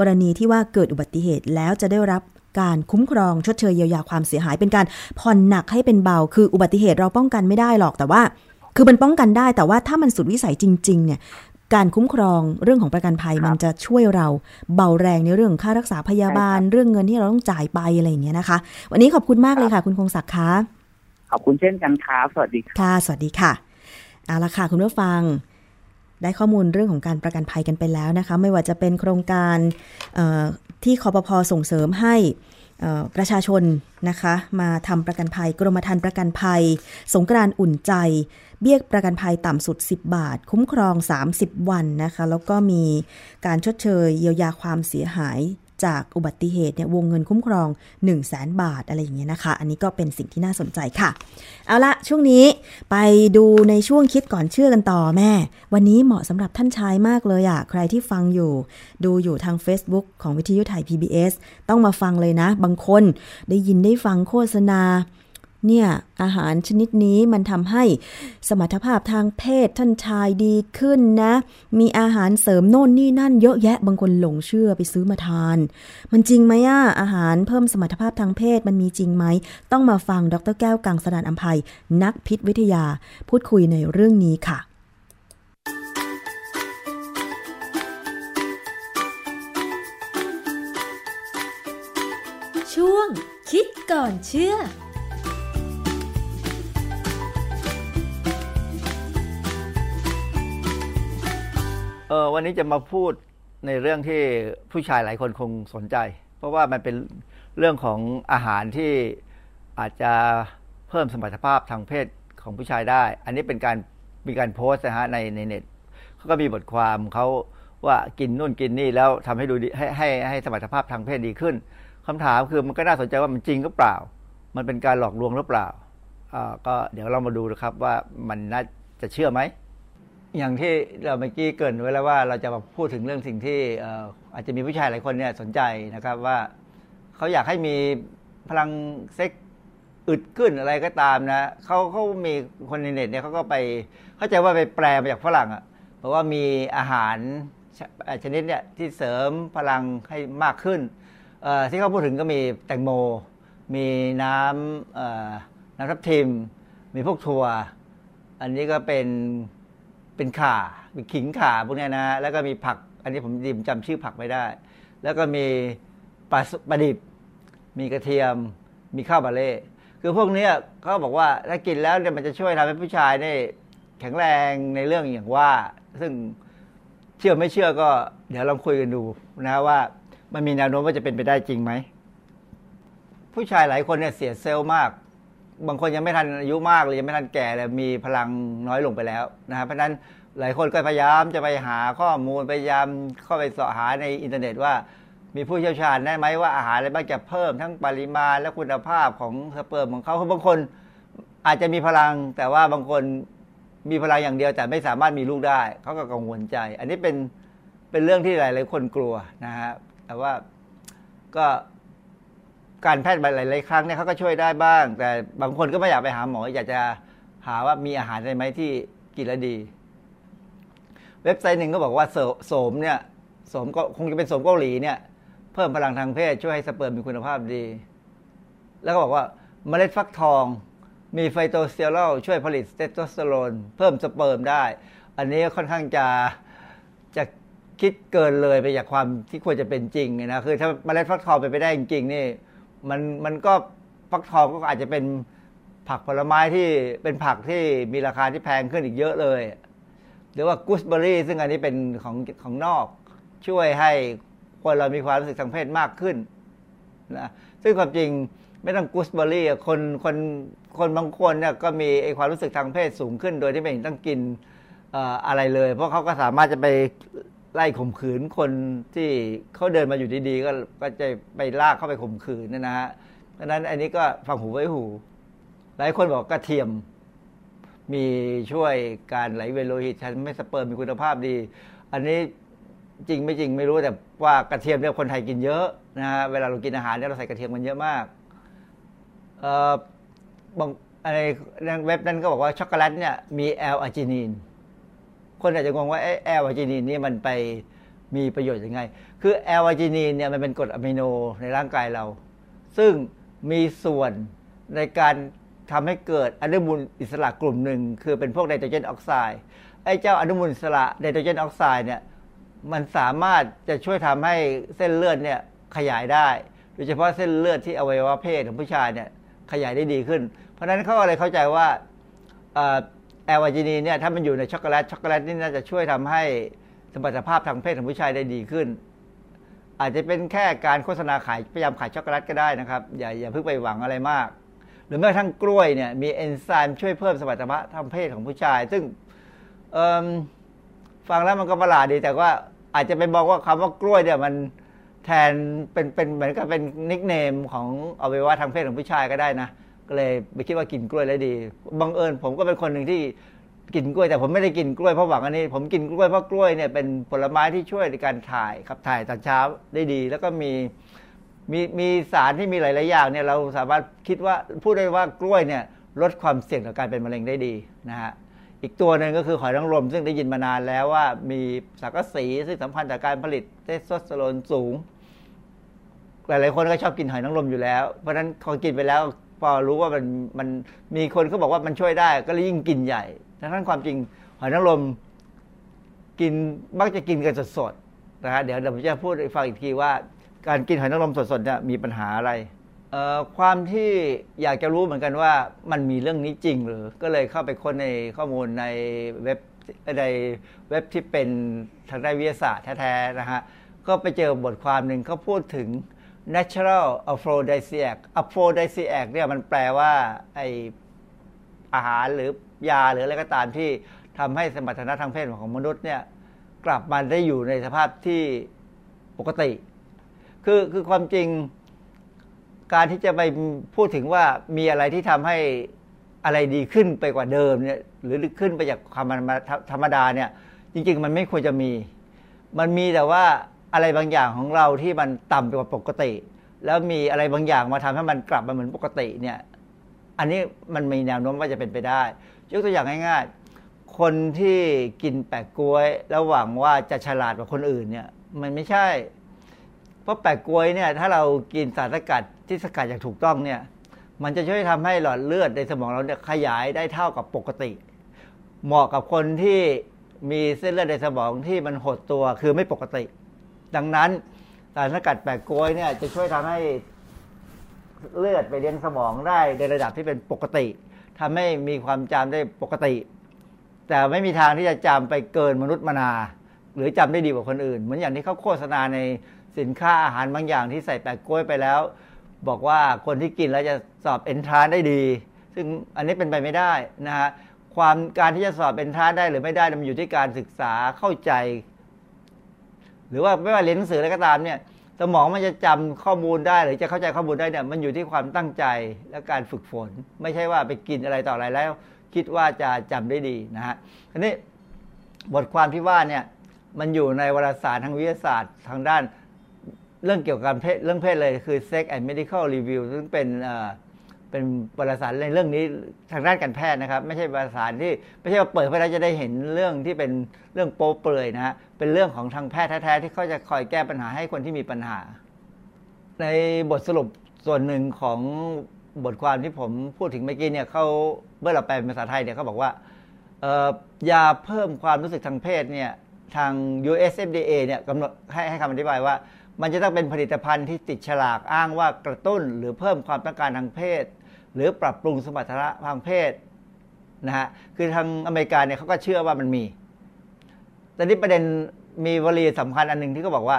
กรณีที่ว่าเกิดอุบัติเหตุแล้วจะได้รับการคุ้มครองชดเชยเยียวยาความเสียหายเป็นการผ่อนหนักให้เป็นเบา คืออุบัติเหตุเราป้องกันไม่ได้หรอกแต่ว่า คือมันป้องกันได้แต่ว่าถ้ามันสุดวิสัยจริง ๆ เนี่ยการคุ้มครองเรื่องของประกันภัยครับมันจะช่วยเราเบาแรงในเรื่องของค่ารักษาพยาบาลใช่ครับเรื่องเงินที่เราต้องจ่ายไปอะไรอย่างเงี้ยนะคะ วันนี้ขอบคุณมากเลยค่ะ คุณคงศักดิ์คะขอบคุณเช่นกันครับสวัสดีครับค่ะ สวัสดีค่ะเอาละค่ะคุณผู้ฟัง ได้ข้อมูลเรื่องของการประกันภัยกันไปแล้วนะคะ ไม่ว่าจะเป็นโครงการที่คอปพอส่งเสริมให้ประชาชนนะคะ มาทำประกันภัย กรมธรรม์ประกันภัย สงกรานอุ่นใจ เบี้ยประกันภัยต่ำสุด 10 บาท คุ้มครอง 30 วันนะคะ แล้วก็มีการชดเชยเยียวยาความเสียหาย จากอุบัติเหตุเนี่ยวงเงินคุ้มครอง 1 0 0 0 0แบาทอะไรอย่างเงี้ยนะคะ อันนี้ก็เป็นสิ่งที่น่าสนใจค่ะ เอาละช่วงนี้ไปดูในช่วงคิดก่อนเชื่อกันต่อแม่ วันนี้เหมาะสำหรับท่านชายมากเลยอะใครที่ฟังอยู่ ดูอยู่ทาง Facebook ของวิทยุไทย PBS ต้องมาฟังเลยนะ บางคนได้ยินได้ฟังโฆษณา เนี่ยอาหารชนิดนี้มันทำให้สมรรถภาพทางเพศท่านชายดีขึ้นนะ มีอาหารเสริมโน่นนี่นั่นเยอะแยะบางคนหลงเชื่อไปซื้อมาทาน มันจริงไหมอะอาหารเพิ่มสมรรถภาพทางเพศมันมีจริงไหม ต้องมาฟังดรแก้วกังสดานอัมภัย นักพิษวิทยาพูดคุยในเรื่องนี้ค่ะช่วงคิดก่อนเชื่อ เออวันนี้จะมาพูดในเรื่องที่ผู้ชายหลายคนคงสนใจ เพราะว่ามันเป็นเรื่องของอาหารที่อาจจะเพิ่มสมรรถภาพทางเพศของผู้ชายได้ อันนี้เป็นการมีการโพสต์นะฮะในในเน็ตเขาก็มีบทความเขาว่ากินนู่นกินนี่แล้วทำให้ดูให้ให้ให้สมรรถภาพทางเพศดีขึ้นคำถามคือมันก็น่าสนใจว่ามันจริงหรือเปล่า มันเป็นการหลอกลวงหรือเปล่าอ่าก็เดี๋ยวเรามาดูนะครับว่ามันน่าจะเชื่อไหม อย่างที่เราเมื่อกี้เกินไว้แล้วว่าเราจะมาพูดถึงเรื่องสิ่งที่อาจจะมีผู้ชายหลายคนเนี่ยสนใจนะครับว่าเขาอยากให้มีพลังเซ็กอึดขึ้นอะไรก็ตามนะเขาเขามีคนในเน็ตเนี่ยเขาก็ไปเข้าใจว่าไปแปลมาจากฝรั่งอะ่ะเพราะว่ามีอาหารชชนิดเนี่ยที่เสริมพลังให้มากขึ้นที่เขาพูดถึงก็มีแตงโม มีน้ำน้ำทับทิม มีพวกถั่ว อันนี้ก็เป็น เป็นข่ามีขิงข่าพวกเนี้ยนะ แล้วก็มีผัก อันนี้ผมดิมจำชื่อผักไม่ได้ แล้วก็มีปลาปลาดิบ มีกระเทียม มีข้าวบาเล่คือพวกนี้เขาบอกว่าถ้ากินแล้วเนี่ยมันจะช่วยทำให้ผู้ชายนี่แข็งแรงในเรื่องอย่างว่า ซึ่งเชื่อไม่เชื่อก็เดี๋ยวลองคุยกันดูนะว่ามันมีแนวโน้มว่าจะเป็นไปได้จริงไหมผู้ชายหลายคนเนี่ยเสีย self มาก บางคนยังไม่ทันอายุมากเลยยังไม่ทันแก่เลยมีพลังน้อยลงไปแล้วนะครับเพราะฉะนั้นหลายคนก็พยายามจะไปหาข้อมูลพยายามเข้าไปเสาะหาในอินเทอร์เน็ตว่ามีผู้เชี่ยวชาญได้ไหมว่าอาหารอะไรบ้างจะเพิ่มทั้งปริมาณและคุณภาพของสเปิร์มของเขาบางคนอาจจะมีพลัง แต่ว่าบางคนมีพลังอย่างเดียวแต่ไม่สามารถมีลูกได้เขาก็กังวลใจ อันนี้เป็นเป็นเรื่องที่หลาย ๆ คนกลัวนะฮะแต่ว่าก็ การแพทย์หลายๆครั้งเนี่ยเขาก็ช่วยได้บ้าง แต่บางคนก็ไม่อยากไปหาหมอ อยากจะหาว่ามีอาหารอะไรไหมที่กินแล้วดี เว็บไซต์หนึ่งก็บอกว่าโสมเนี่ยโสมก็คงจะเป็นโสมเกาหลีเนี่ย เพิ่มพลังทางเพศช่วยให้สเปิร์มมีคุณภาพดี แล้วก็บอกว่าเมล็ดฟักทองมี phytosterol ช่วยผลิตเตสโทสเตอโรนเพิ่มสเปิร์มได้ อันนี้ค่อนข้างจะจะคิดเกินเลยไปจากความที่ควรจะเป็นจริงนะคือถ้าเมล็ดฟักทองไปไปได้จริงๆนี่ มันมันก็ฟักทองก็อาจจะเป็นผักผลไม้ที่เป็นผักที่มีราคาที่แพงขึ้นอีกเยอะเลย หรือว่ากูสเบอรี่ซึ่งอันนี้เป็นของของนอก ช่วยให้คนเรามีความรู้สึกทางเพศมากขึ้นนะซึ่งความจริงไม่ต้องกูสเบอรี่คนคนคนบางคนเนี่ยก็มีไอความรู้สึกทางเพศสูงขึ้น โดยที่ไม่ต้องกินอะไรเลย เพราะเขาก็สามารถจะไป ไล่ข่มขืนคนที่เขาเดินมาอยู่ดีๆ ก็ก็จะไปลากเข้าไปข่มขืนนะฮะดังนั้นอันนี้ก็ฟังหูไว้หู หลายคนบอกกระเทียม มีช่วยการไหลเวียนโลหิตทำให้สเปิร์มมีคุณภาพดี อันนี้จริงไม่จริงไม่รู้แต่ว่ากระเทียมเนี่ยคนไทยกินเยอะนะฮะเวลาเรากินอาหารเนี่ยเราใส่กระเทียมกันเยอะมากเอ่อบางอะไรเว็บนั้นก็บอกว่าช็อกโกแลตเนี่ยมี L-arginine คนอาจจะงงว่า L-arginine นี่มันไปมีประโยชน์ยังไง คือ L-arginine เนี่ยมันเป็นกรดอะมิโนในร่างกายเรา ซึ่งมีส่วนในการทำให้เกิดอนุมูลอิสระกลุ่มหนึ่ง คือเป็นพวกไนโตรเจนออกไซด์ไอ้เจ้าอนุมูลอิสระไนโตรเจนออกไซด์เนี่ยมันสามารถจะช่วยทำให้เส้นเลือดเนี่ยขยายได้ โดยเฉพาะเส้นเลือดที่อวัยวะเพศของผู้ชายเนี่ยขยายได้ดีขึ้น เพราะฉะนั้นเขาอะไรเข้าใจว่า L-arginine เนี่ยถ้ามันอยู่ในช็อกโกแลตช็อกโกแลตนี่น่าจะช่วยทำให้สมรรถภาพทางเพศของผู้ชายได้ดีขึ้น อาจจะเป็นแค่การโฆษณาขายพยายามขายช็อกโกแลตก็ได้นะครับอย่าอย่าเพิ่งไปหวังอะไรมาก หรือแม้กระทั่งกล้วยเนี่ยมีเอนไซม์ช่วยเพิ่มสมรรถภาพทางเพศของผู้ชาย ซึ่งฟังแล้วมันก็ประหลาดดี แต่ว่าอาจจะไปบอกว่าคำว่ากล้วยเนี่ยมันแทนเป็นเป็นเหมือนกับเป็นนิกเนมของอวัยวะทางเพศของผู้ชายก็ได้นะ ก็เลยไปคิดว่ากินกล้วยแล้วดีบังเอิญผมก็เป็นคนหนึ่งที่กินกล้วยแต่ผมไม่ได้กินกล้วยเพราะหวังอันนี้ ผมกินกล้วยเพราะกล้วยเนี่ยเป็นผลไม้ที่ช่วยในการถ่ายขับถ่ายตอนเช้าได้ดี แล้วก็มีมีมีสารที่มีหลาย ๆ อย่างเนี่ยเราสามารถคิดว่าพูดได้ว่ากล้วยเนี่ยลดความเสี่ยงต่อการเป็นมะเร็งได้ดีนะฮะอีกตัวหนึ่งก็คือหอยนางรมซึ่งได้ยินมานานแล้วว่ามีสังกะสีซึ่งสัมพันธ์จากการผลิตเทสโทสเตอโรนสูง หลาย ๆ คนก็ชอบกินหอยนางรมอยู่แล้ว เพราะฉะนั้นพอกินไปแล้ว พอรู้ว่ามันมันมีคนเขาบอกว่ามันช่วยได้ ก็เลยยิ่งกินใหญ่ดังนั้นความจริงหอยนางรมกินมักจะกินกันสดๆนะฮะเดี๋ยวเดี๋ยวผมจะพูดให้ฟังอีกทีว่า การกินหอยนางรมสดๆเนี่ยมีปัญหาอะไรความที่อยากจะรู้เหมือนกันว่ามันมีเรื่องนี้จริงหรือ ก็เลยเข้าไปค้นในข้อมูลในเว็บในเว็บที่เป็นทางด้านวิทยาศาสตร์แท้ๆนะฮะก็ไปเจอบทความหนึ่งเขาพูดถึง natural aphrodisiac aphrodisiac เนี่ยมันแปลว่าไออาหารหรือยาหรืออะไรก็ตามที่ทำให้สมรรถนะทางเพศของมนุษย์เนี่ยกลับมาได้อยู่ในสภาพที่ปกติ คือคือความจริงการที่จะไปพูดถึงว่ามีอะไรที่ทำให้อะไรดีขึ้นไปกว่าเดิมเนี่ยหรือขึ้นไปจากความธรรมดาเนี่ยจริง ๆ มันไม่ควรจะมี มันมีแต่ว่า อะไรบางอย่างของเราที่มันต่ำกว่าปกติ แล้วมีอะไรบางอย่างมาทำให้มันกลับมาเหมือนปกติเนี่ยอันนี้มันมีแนวโน้มว่าจะเป็นไปได้ ยกตัวอย่างง่ายๆ คนที่กินแปะกล้วยแล้วหวังว่าจะฉลาดกว่าคนอื่นเนี่ยมันไม่ใช่ เพราะแปะกล้วยเนี่ยถ้าเรากินสารสกัดที่สกัดอย่างถูกต้องเนี่ยมันจะช่วยทำให้หลอดเลือดในสมองเราเนี่ยขยายได้เท่ากับปกติ เหมาะกับคนที่มีเส้นเลือดในสมองที่มันหดตัวคือไม่ปกติ ดังนั้นสารสกัดแปลกโกยเนี่ยจะช่วยทำให้เลือดไปเลี้ยงสมองได้ในระดับที่เป็นปกติทำให้มีความจำได้ปกติ แต่ไม่มีทางที่จะจำไปเกินมนุษย์มนา หรือจำได้ดีกว่าคนอื่น เหมือนอย่างที่เขาโฆษณาในสินค้าอาหารบางอย่างที่ใส่แปลกกล้วยไปแล้ว บอกว่าคนที่กินแล้วจะสอบเอนทรานได้ดี ซึ่งอันนี้เป็นไปไม่ได้นะฮะความการที่จะสอบเป็นท้านได้หรือไม่ได้มันอยู่ที่การศึกษาเข้าใจ หรือว่าไม่ว่าเรียนหนังสืออะไรก็ตามเนี่ยสมองมันจะจำข้อมูลได้หรือจะเข้าใจข้อมูลได้เนี่ยมันอยู่ที่ความตั้งใจและการฝึกฝน ไม่ใช่ว่าไปกินอะไรต่ออะไรแล้ว คิดว่าจะจำได้ดีนะฮะทีนี้บทความที่ว่าเนี่ยมันอยู่ในวารสารทางวิทยาศาสตร์ทางด้านเรื่องเกี่ยวกับเพศเรื่องเพศเลยคือ Sex and Medical Review ซึ่งเป็นเป็นวารสารในเรื่องนี้ทางด้านการแพทย์นะครับ ไม่ใช่วารสารที่ไม่ใช่ว่าเปิดไปแล้วจะได้เห็นเรื่องที่เป็นเรื่องโป๊เปลือยนะฮะ เป็นเรื่องของทางแพทย์แท้ๆที่เขาจะคอยแก้ปัญหาให้คนที่มีปัญหา ในบทสรุปส่วนหนึ่งของบทความที่ผมพูดถึงเมื่อกี้เนี่ยเขาเมื่อเราแปลเป็นภาษาไทยเนี่ยเขาบอกว่ายาเพิ่มความรู้สึกทางเพศเนี่ยทาง US FDA เนี่ยกำหนดให้ให้คำอธิบายว่า มันจะต้องเป็นผลิตภัณฑ์ที่ติดฉลากอ้างว่ากระตุ้น หรือเพิ่มความต้องการทางเพศ หรือปรับปรุงสมรรถนะทางเพศนะฮะคือทางอเมริกาเนี่ยเขาก็เชื่อว่ามันมี แต่นี้ประเด็นมีวลีสำคัญอันหนึ่งที่เขาบอกว่า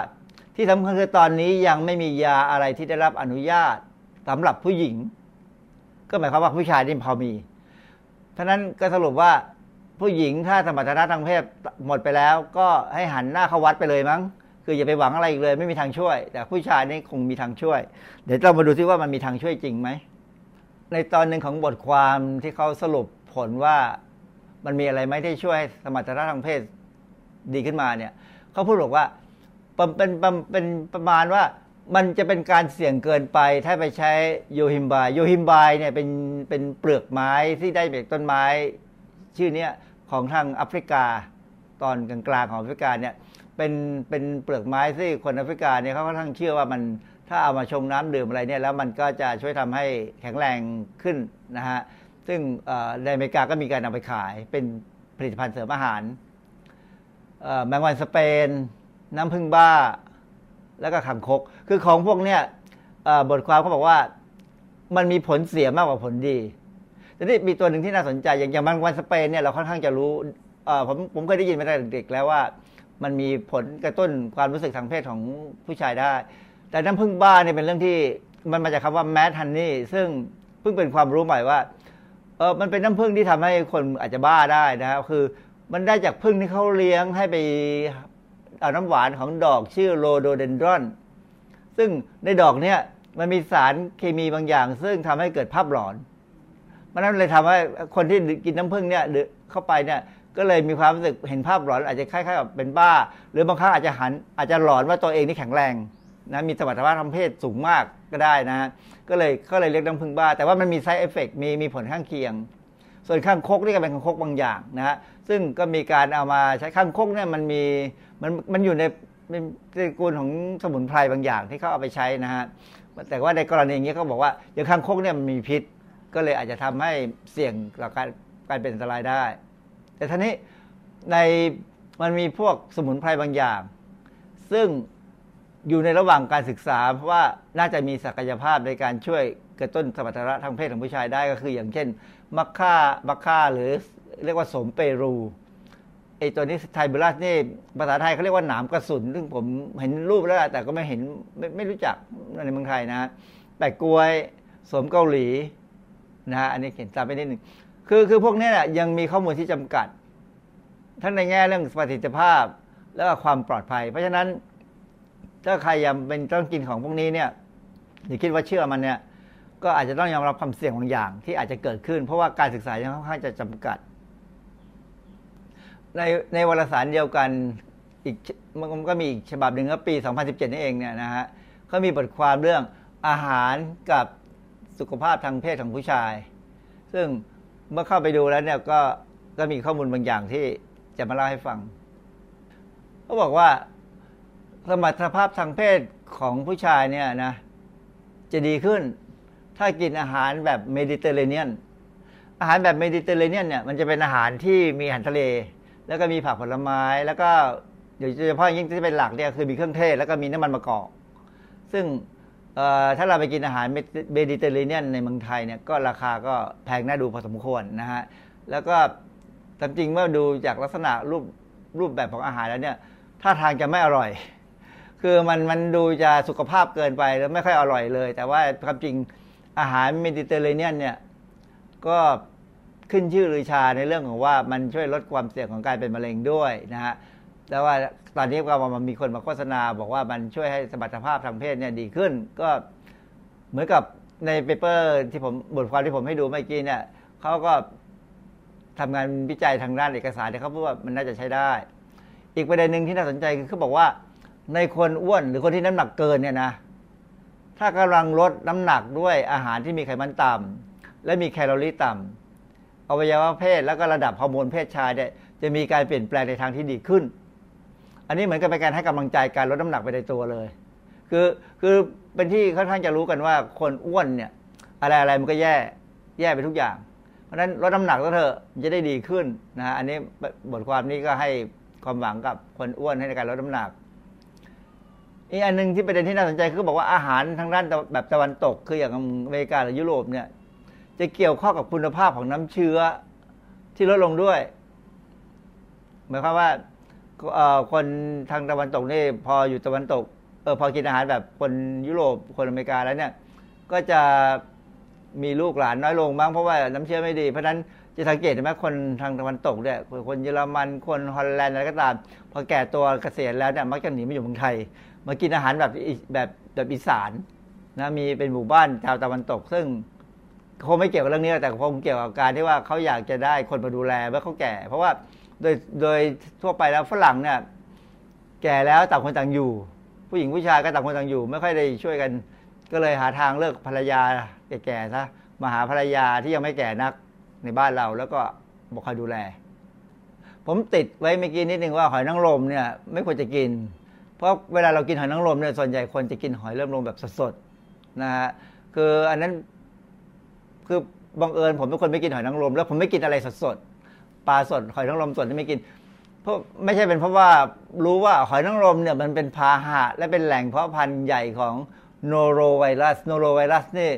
ที่สำคัญคือตอนนี้ยังไม่มียาอะไรที่ได้รับอนุญาตสำหรับผู้หญิง ก็หมายความว่าผู้ชายนี่พอมีท่านั้นก็สรุปว่าผู้หญิงถ้าสมรรถนะทางเพศหมดไปแล้ว ก็ให้หันหน้าเข้าวัดไปเลยมั้ง คืออย่าไปหวังอะไรอีกเลย ไม่มีทางช่วย แต่ผู้ชายนี่คงมีทางช่วย เดี๋ยวเรามาดูซิว่ามันมีทางช่วยจริงไหมในตอนหนึ่งของบทความที่เขาสรุปผลว่ามันมีอะไรไหมที่ช่วยสมรรถนะทางเพศ ดีขึ้นมาเนี่ยเขาพูดบอกว่าเป็นเป็นประมาณว่ามันจะเป็นการเสี่ยงเกินไปถ้าไปใช้โยฮิมบายโยฮิมบายเนี่ยเป็นเป็นเปลือกไม้ที่ได้จากต้นไม้ ชื่อนี้ของทางแอฟริกา ตอนกลางๆของแอฟริกาเนี่ยเป็นเป็นเปลือกไม้ที่คนแอฟริกาเนี่ยเขาค่อนข้างเชื่อว่ามันถ้าเอามาชงน้ำดื่มอะไรเนี่ยแล้วมันก็จะช่วยทำให้แข็งแรงขึ้นนะฮะซึ่งในอเมริกาก็มีการนาไปขายเป็นผลิตภัณฑ์เสริมอาหาร แมงวันสเปน น้ำผึ้งบ้า แล้วก็ขังคก คือของพวกเนี้ยบทความเขาบอกว่ามันมีผลเสียมากกว่าผลดีทีนี้มีตัวหนึ่งที่น่าสนใจ อย่างอย่างมันวันสเปนเนี่ยเราค่อนข้างจะรู้ผมผมเคยได้ยินมาตั้งแต่เด็กแล้วว่า มันมีผลกระตุ้นความรู้สึกทางเพศของผู้ชายได้ แต่น้ำผึ้งบ้าเนี่ยเป็นเรื่องที่มันมาจากคำว่าแมทฮันนี่ซึ่งเพิ่งเป็นความรู้ใหม่ว่าเออมันเป็นน้ำผึ้งที่ทำให้คนอาจจะบ้าได้นะครับคือ มันได้จากผึ้งที่เขาเลี้ยงให้ไปเอาน้ำหวานของดอกชื่อโรโดเดนดรอน ซึ่งในดอกเนี่ยมันมีสารเคมีบางอย่าง ซึ่งทำให้เกิดภาพหลอนมันนั้นเลยทำให้คนที่กินน้ำผึ้งเนี่ยเข้าไปเนี่ยก็เลยมีความรู้สึกเห็นภาพหลอน อาจจะคล้ายๆกับเป็นบ้า หรือบางครั้งอาจจะหันอาจจะหลอนว่าตัวเองนี่แข็งแรงนะมีสมรรถภาพทางเพศสูงมากก็ได้นะ ก็เลยก็เลยเรียกน้ำผึ้งบ้า แต่ว่ามันมีไซเอฟเฟกมีมีผลข้างเคียง ส่วนข้างคกนี่ก็เป็นข้างคกบางอย่างนะฮะซึ่งก็มีการเอามาใช้ข้างคกเนี่ยมันมีมันมันอยู่ในเป็นตระกูลของสมุนไพรบางอย่างที่เขาเอาไปใช้นะฮะแต่ว่าในกรณีอย่างนี้เขาบอกว่าอย่างข้างคกเนี่ยมันมีพิษ ก็เลยอาจจะทำให้เสี่ยงต่อการการเป็นอันตรายได้ แต่ท่านี้ในมันมีพวกสมุนไพรบางอย่าง ซึ่งอยู่ในระหว่างการศึกษา เพราะว่าน่าจะมีศักยภาพในการช่วยกระตุ้นสมรรถนะทางเพศของผู้ชายได้ก็คือ อย่างเช่น มัคค่ามัคค่าหรือเรียกว่าสมเปรูไอตัวนี้ไทบูลัสนี่ภาษาไทยเขาเรียกว่าหนามกระสุน ซึ่งผมเห็นรูปแล้วแต่ก็ไม่เห็นไม่ไม่รู้จักในเมืองไทยนะแต่กล้วยสมเกาหลีนะฮะอันนี้เขียนตามไปนิดหนึ่งคือคือพวกนี้แหละยังมีข้อมูลที่จำกัด ทั้งในแง่เรื่องประสิทธิภาพแล้วก็ความปลอดภัย เพราะฉะนั้นถ้าใครยังเป็นต้องกินของพวกนี้เนี่ยอย่าคิดว่าเชื่อมันเนี่ย ก็อาจจะต้องยอมรับความเสี่ยงบางอย่าง ที่อาจจะเกิดขึ้น เพราะว่าการศึกษายังค่อนข้างจะจำกัด ในในวารสารเดียวกันอีกมันก็มีอีกฉบับหนึ่งก็ปี 2017 นี่เองเนี่ยนะฮะเขามีบทความเรื่องอาหารกับสุขภาพทางเพศของผู้ชาย ซึ่งเมื่อเข้าไปดูแล้วเนี่ยก็ก็มีข้อมูลบางอย่างที่จะมาเล่าให้ฟังเขาบอกว่าสมรรถภาพทางเพศของผู้ชายเนี่ยนะ จะดีขึ้น ถ้ากินอาหารแบบเมดิเตอร์เรเนียน อาหารแบบเมดิเตอร์เรเนียนเนี่ยมันจะเป็นอาหารที่มีอาหารทะเล แล้วก็มีผักผลไม้ แล้วก็โดยเฉพาะยิ่งที่เป็นหลักเนี่ยคือมีเครื่องเทศแล้วก็มีน้ำมันมะกอก ซึ่งถ้าเราไปกินอาหารเมดิเตอร์เรเนียนในเมืองไทยเนี่ยก็ราคาก็แพงน่าดูพอสมควรนะฮะ แล้วก็ตามจริงเมื่อดูจากลักษณะรูปรูปแบบของอาหารแล้วเนี่ยท่าทางจะไม่อร่อย คือมันมันดูจะสุขภาพเกินไปแล้วไม่ค่อยอร่อยเลย แต่ว่าความจริง อาหารเมดิเตอร์เรเนียนเนี่ยก็ขึ้นชื่อลือชาในเรื่องของว่ามันช่วยลดความเสี่ยงของการเป็นมะเร็งด้วยนะฮะแต่ว่าตอนนี้ก็มันมีคนมาโฆษณา บอกว่ามันช่วยให้สมรรถภาพทางเพศเนี่ยดีขึ้น ก็เหมือนกับใน paper ที่ผมบทความที่ผมให้ดูเมื่อกี้เนี่ยเขาก็ทำงานวิจัยทางด้านเอกสารเนี่ยเขาพูดว่ามันน่าจะใช้ได้ อีกประเด็นหนึ่งที่น่าสนใจคือเขาบอกว่าในคนอ้วนหรือคนที่น้ำหนักเกินเนี่ยนะ ถ้ากำลังลดน้ำหนักด้วยอาหารที่มีไขมันต่ำและมีแคลอรี่ต่ำอวัยวะเพศแล้วก็ระดับฮอร์โมนเพศชายเนี่ยจะมีการเปลี่ยนแปลงในทางที่ดีขึ้น อันนี้เหมือนกับเป็นการให้กำลังใจการลดน้ำหนักไปในตัวเลย คือคือเป็นที่ค่อนข้างจะรู้กันว่าคนอ้วนเนี่ยอะไรอะไรมันก็แย่แย่ไปทุกอย่าง เพราะฉะนั้นลดน้ำหนักก็เถอะจะได้ดีขึ้นนะฮะอันนี้บทความนี้ก็ให้ความหวังกับคนอ้วนในการลดน้ำหนัก อีกอันหนึ่งที่ประเด็นที่น่าสนใจคือบอกว่าอาหารทางด้านแบบตะวันตก คืออย่างอเมริกาหรือยุโรปเนี่ย จะเกี่ยวข้องกับคุณภาพของน้ำเชื้อที่ลดลงด้วย หมายความว่าคนทางตะวันตกนี่พออยู่ตะวันตกเออพอกินอาหารแบบคนยุโรปคนอเมริกาแล้วเนี่ย ก็จะมีลูกหลานน้อยลงบ้างเพราะว่าน้ำเชื้อไม่ดี เพราะฉะนั้นจะสังเกตไหมคนทางตะวันตกเนี่ยคนเยอรมันคนฮอลแลนด์อะไรก็ตาม พอแก่ตัวเกษียณแล้วเนี่ยมักจะหนีมาอยู่เมืองไทย มากินอาหารแบบแบบแบบอีสานนะมีเป็นหมู่บ้านชาวตะวันตก ซึ่งคงไม่เกี่ยวกับเรื่องนี้แต่คงเกี่ยวกับการที่ว่าเขาอยากจะได้คนมาดูแลเมื่อเขาแก่ เพราะว่าโดยโดยทั่วไปแล้วฝรั่งเนี่ยแก่แล้วต่างคนต่างอยู่ ผู้หญิงผู้ชายก็ต่างคนต่างอยู่ ไม่ค่อยได้ช่วยกัน ก็เลยหาทางเลิกภรรยาแก่ๆซะมาหาภรรยาที่ยังไม่แก่นักในบ้านเราแล้วก็บอกคอยดูแล ผมติดไว้เมื่อกี้นิดนึงว่าหอยนางรมเนี่ย ไม่ควรจะกิน เพราะเวลาเรากินหอยนางรมเนี่ยส่วนใหญ่คนจะกินหอยเริ่มรมแบบสดๆนะฮะคืออันนั้นคือบังเอิญผมเป็นคนไม่กินหอยนางรมแล้วผมไม่กินอะไรสดๆปลาสดหอยนางรมสดที่ไม่กิน เพราะไม่ใช่เป็นเพราะว่ารู้ว่าหอยนางรมเนี่ยมันเป็นพาหะและเป็นแหล่งเพาะพันธุ์ใหญ่ของโนโรไวรัสโนโรไวรัสนี่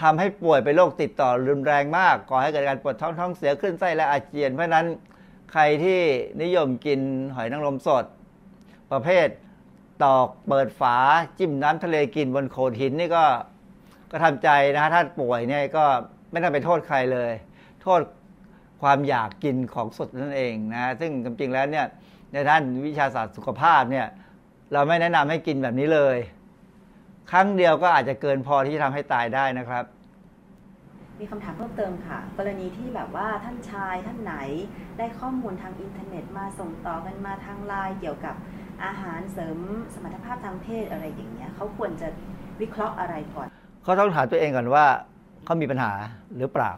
ทำให้ป่วยเป็นโรคติดต่อรุนแรงมากก่อให้เกิดการปวดท้องท้องเสียขึ้นไส้และอาเจียน เพราะนั้นใครที่นิยมกินหอยนางรมสด ประเภท ตอกเปิดฝาจิ้มน้ำทะเลกินบนโขดหินนี่ก็ก็ทำใจนะถ้าป่วยเนี่ยก็ไม่ต้องไปโทษใครเลย โทษความอยากกินของสดนั่นเองนะซึ่งจริงๆแล้วเนี่ยในด้านวิชาศาสตร์สุขภาพเนี่ยเราไม่แนะนำให้กินแบบนี้เลย ครั้งเดียวก็อาจจะเกินพอที่จะทำให้ตายได้นะครับ มีคำถามเพิ่มเติมค่ะ กรณีที่แบบว่าท่านชายท่านไหนได้ข้อมูลทางอินเทอร์เน็ตมาส่งต่อกันมาทางไลน์เกี่ยวกับ อาหารเสริมสมรรถภาพทางเพศอะไรอย่างเงี้ยเขาควรจะวิเคราะห์อะไรก่อนเขาต้องถามตัวเองก่อนว่าเขามีปัญหาหรือเปล่า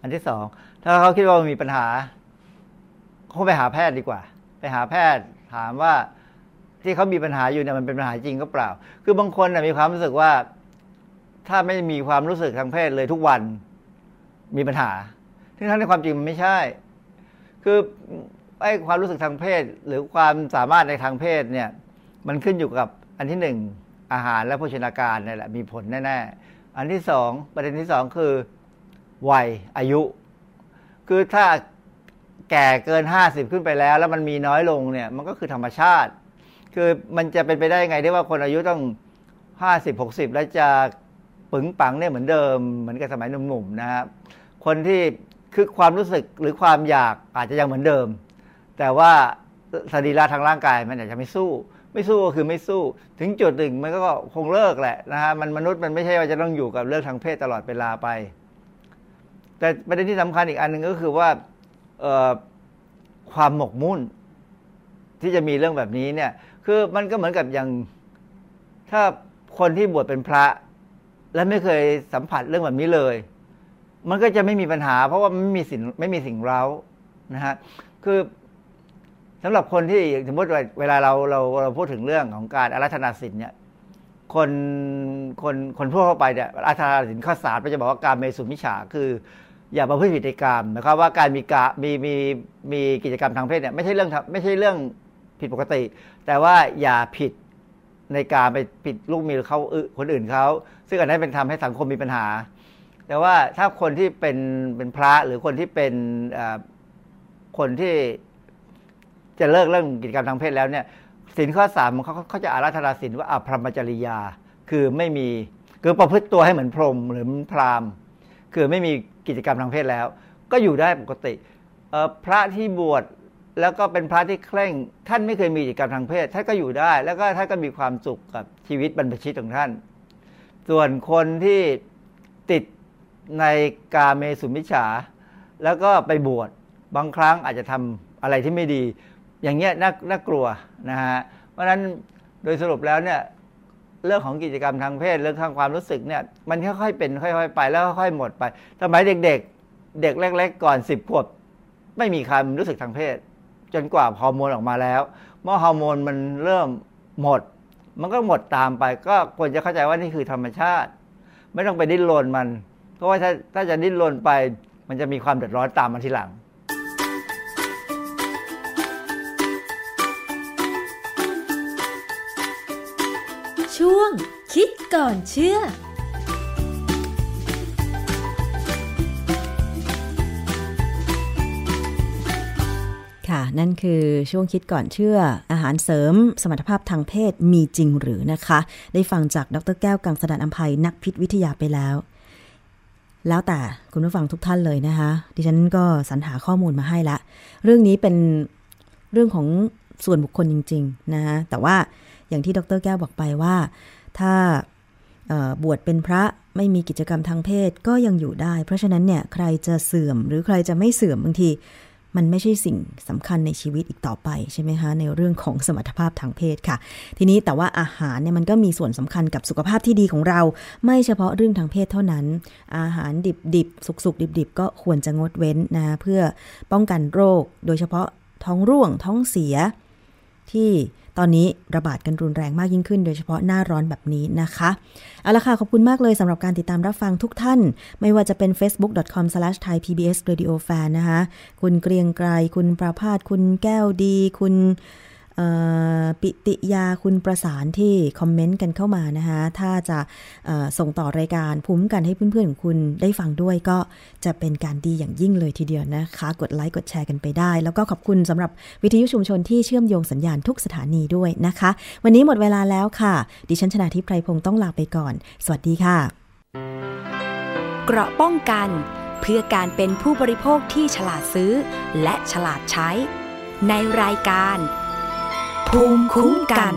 อันที่สองถ้าเขาคิดว่ามีปัญหาเขาไปหาแพทย์ดีกว่า ไปหาแพทย์ถามว่าที่เขามีปัญหาอยู่เนี่ยมันเป็นปัญหาจริงก็เปล่า คือบางคนมีความรู้สึกว่า ถ้าไม่มีความรู้สึกทางเพศเลยทุกวันมีปัญหาที่ทั้งในความจริงมันไม่ใช่ คือ ไอ้ความรู้สึกทางเพศ หรือความสามารถในทางเพศเนี่ย มันขึ้นอยู่กับอันที่หนึ่งอาหารและโภชนาการนี่แหละมีผลแน่ๆ อันที่สองประเด็นที่สองคือวัยอายุ คือถ้าแก่เกินห้าสิบขึ้นไปแล้ว แล้วมันมีน้อยลงเนี่ย มันก็คือธรรมชาติ คือมันจะเป็นไปได้ไงที่ว่าคนอายุต้องห้าสิบหกสิบแล้วจะปึงปังเนี่ยเหมือนเดิม เหมือนกับสมัยหนุ่มๆนะครับคนที่คือความรู้สึกหรือความอยากอาจจะยังเหมือนเดิม แต่ว่าสรีระทางร่างกายมันอาจจะไม่สู้ ไม่สู้ก็คือไม่สู้ ถึงจุดหนึ่งมันก็คงเลิกแหละนะฮะมันมนุษย์มันไม่ใช่ว่าจะต้องอยู่กับเรื่องทางเพศตลอดเวลาไป แต่ประเด็นที่สำคัญอีกอันหนึ่งก็คือว่าความหมกมุ่น ที่จะมีเรื่องแบบนี้เนี่ย คือมันก็เหมือนกับอย่าง ถ้าคนที่บวชเป็นพระ และไม่เคยสัมผัสเรื่องแบบนี้เลย มันก็จะไม่มีปัญหา เพราะว่าไม่มีสิ่งไม่มีสิ่งเร้านะฮะคือ สำหรับคนที่สมมติเวลาเราเราเราพูดถึงเรื่องของการอารัธนาสินเนี่ยคนคนคนทั่วไปเนี่ยอารัธนาสินข้อสารก็จะบอกว่าการเมสุมิฉาคือ อย่าประพฤติผิดในกรรมนะครับว่าการมีกามีมีมีกิจกรรมทางเพศเนี่ยไม่ใช่เรื่องไม่ใช่เรื่องผิดปกติ แต่ว่าอย่าผิดในการไปผิดลูกมีเขาคนอื่นเขาซึ่งอันนั้นเป็นทำให้สังคมมีปัญหา แต่ว่าถ้าคนที่เป็นเป็นพระหรือคนที่เป็นคนที่ จะเลิกเรื่องกิจกรรมทางเพศแล้วเนี่ยสินข้อสามเขาเขาจะอาราธนาสินว่าอภรมจริยา คือไม่มีคือประพฤติตัวให้เหมือนพรหมหรือพราหมณ์ คือไม่มีกิจกรรมทางเพศแล้ว ก็อยู่ได้ปกติพระที่บวชแล้วก็เป็นพระที่เคร่ง ท่านไม่เคยมีกิจกรรมทางเพศท่านก็อยู่ได้ แล้วก็ท่านก็มีความสุขกับชีวิตบรรพชิตของท่าน ส่วนคนที่ติดในกาเมสุมิชฉาแล้วก็ไปบวชบางครั้งอาจจะทำอะไรที่ไม่ดี อย่างเงี้ยน่าน่ากลัวนะฮะเพราะฉะนั้นโดยสรุปแล้วเนี่ยเรื่องของกิจกรรมทางเพศเรื่องทางความรู้สึกเนี่ยมันค่อยๆเป็นค่อย ๆ ไปแล้วค่อยๆหมดไปสมัยเด็กๆ เด็กเล็ก ๆ ก่อนสิบขวบไม่มีความรู้สึกทางเพศ จนกว่าฮอร์โมนออกมาแล้ว เมื่อฮอร์โมนมันเริ่มหมด มันก็หมดตามไป ก็ควรจะเข้าใจว่านี่คือธรรมชาติ ไม่ต้องไปดิ้นรนมัน เพราะว่าถ้าถ้าจะดิ้นรนไป มันจะมีความเดือดร้อนตามมาทีหลัง ช่วง คิดก่อนเชื่อค่ะนั่นคือช่วงคิดก่อนเชื่อ อาหารเสริมสมรรถภาพทางเพศมีจริงหรือนะคะ ได้ฟังจากดรแก้วกังสดานอัมภัยนักพิษวิทยาไปแล้ว แล้วแต่คุณผู้ฟังทุกท่านเลยนะคะ ดิฉันก็สรรหาข้อมูลมาให้ละ เรื่องนี้เป็นเรื่องของส่วนบุคคลจริง ๆ นะคะแต่ว่า อย่างที่ดรแก้วบอกไปว่า ถ้าบวชเป็นพระไม่มีกิจกรรมทางเพศก็ยังอยู่ได้ เพราะฉะนั้นเนี่ยใครจะเสื่อมหรือใครจะไม่เสื่อมบางที มันไม่ใช่สิ่งสำคัญในชีวิตอีกต่อไปใช่ไหมคะ ในเรื่องของสมรรถภาพทางเพศค่ะ ทีนี้แต่ว่าอาหารเนี่ยมันก็มีส่วนสำคัญกับสุขภาพที่ดีของเรา ไม่เฉพาะเรื่องทางเพศเท่านั้น อาหารดิบดิบสุกสุกดิบดิบก็ควรจะงดเว้นนะเพื่อป้องกันโรค โดยเฉพาะท้องร่วงท้องเสียที่ ตอนนี้ระบาดกันรุนแรงมากยิ่งขึ้น โดยเฉพาะหน้าร้อนแบบนี้นะคะเอาละค่ะ ขอบคุณมากเลยสำหรับการติดตามรับฟังทุกท่าน ไม่ว่าจะเป็น facebook.com/thaipbsradiofan นะคะคุณเกรียงไกรคุณประพาสคุณแก้วดี คุณ ปิติยาคุณประสานที่คอมเมนต์กันเข้ามานะคะถ้าจะส่งต่อรายการภูมิกันให้เพื่อนๆของคุณได้ฟังด้วยก็จะเป็นการดีอย่างยิ่งเลยทีเดียวนะคะ กดไลค์กดแชร์กันไปได้ แล้วก็ขอบคุณสำหรับวิทยุชุมชนที่เชื่อมโยงสัญญาณทุกสถานีด้วยนะคะ วันนี้หมดเวลาแล้วค่ะ ดิฉันชนะทิพไพรพงศ์ต้องลาไปก่อน สวัสดีค่ะ เกราะป้องกัน เพื่อการเป็นผู้บริโภคที่ฉลาดซื้อ และฉลาดใช้ ในรายการ ภูมิคุ้มกัน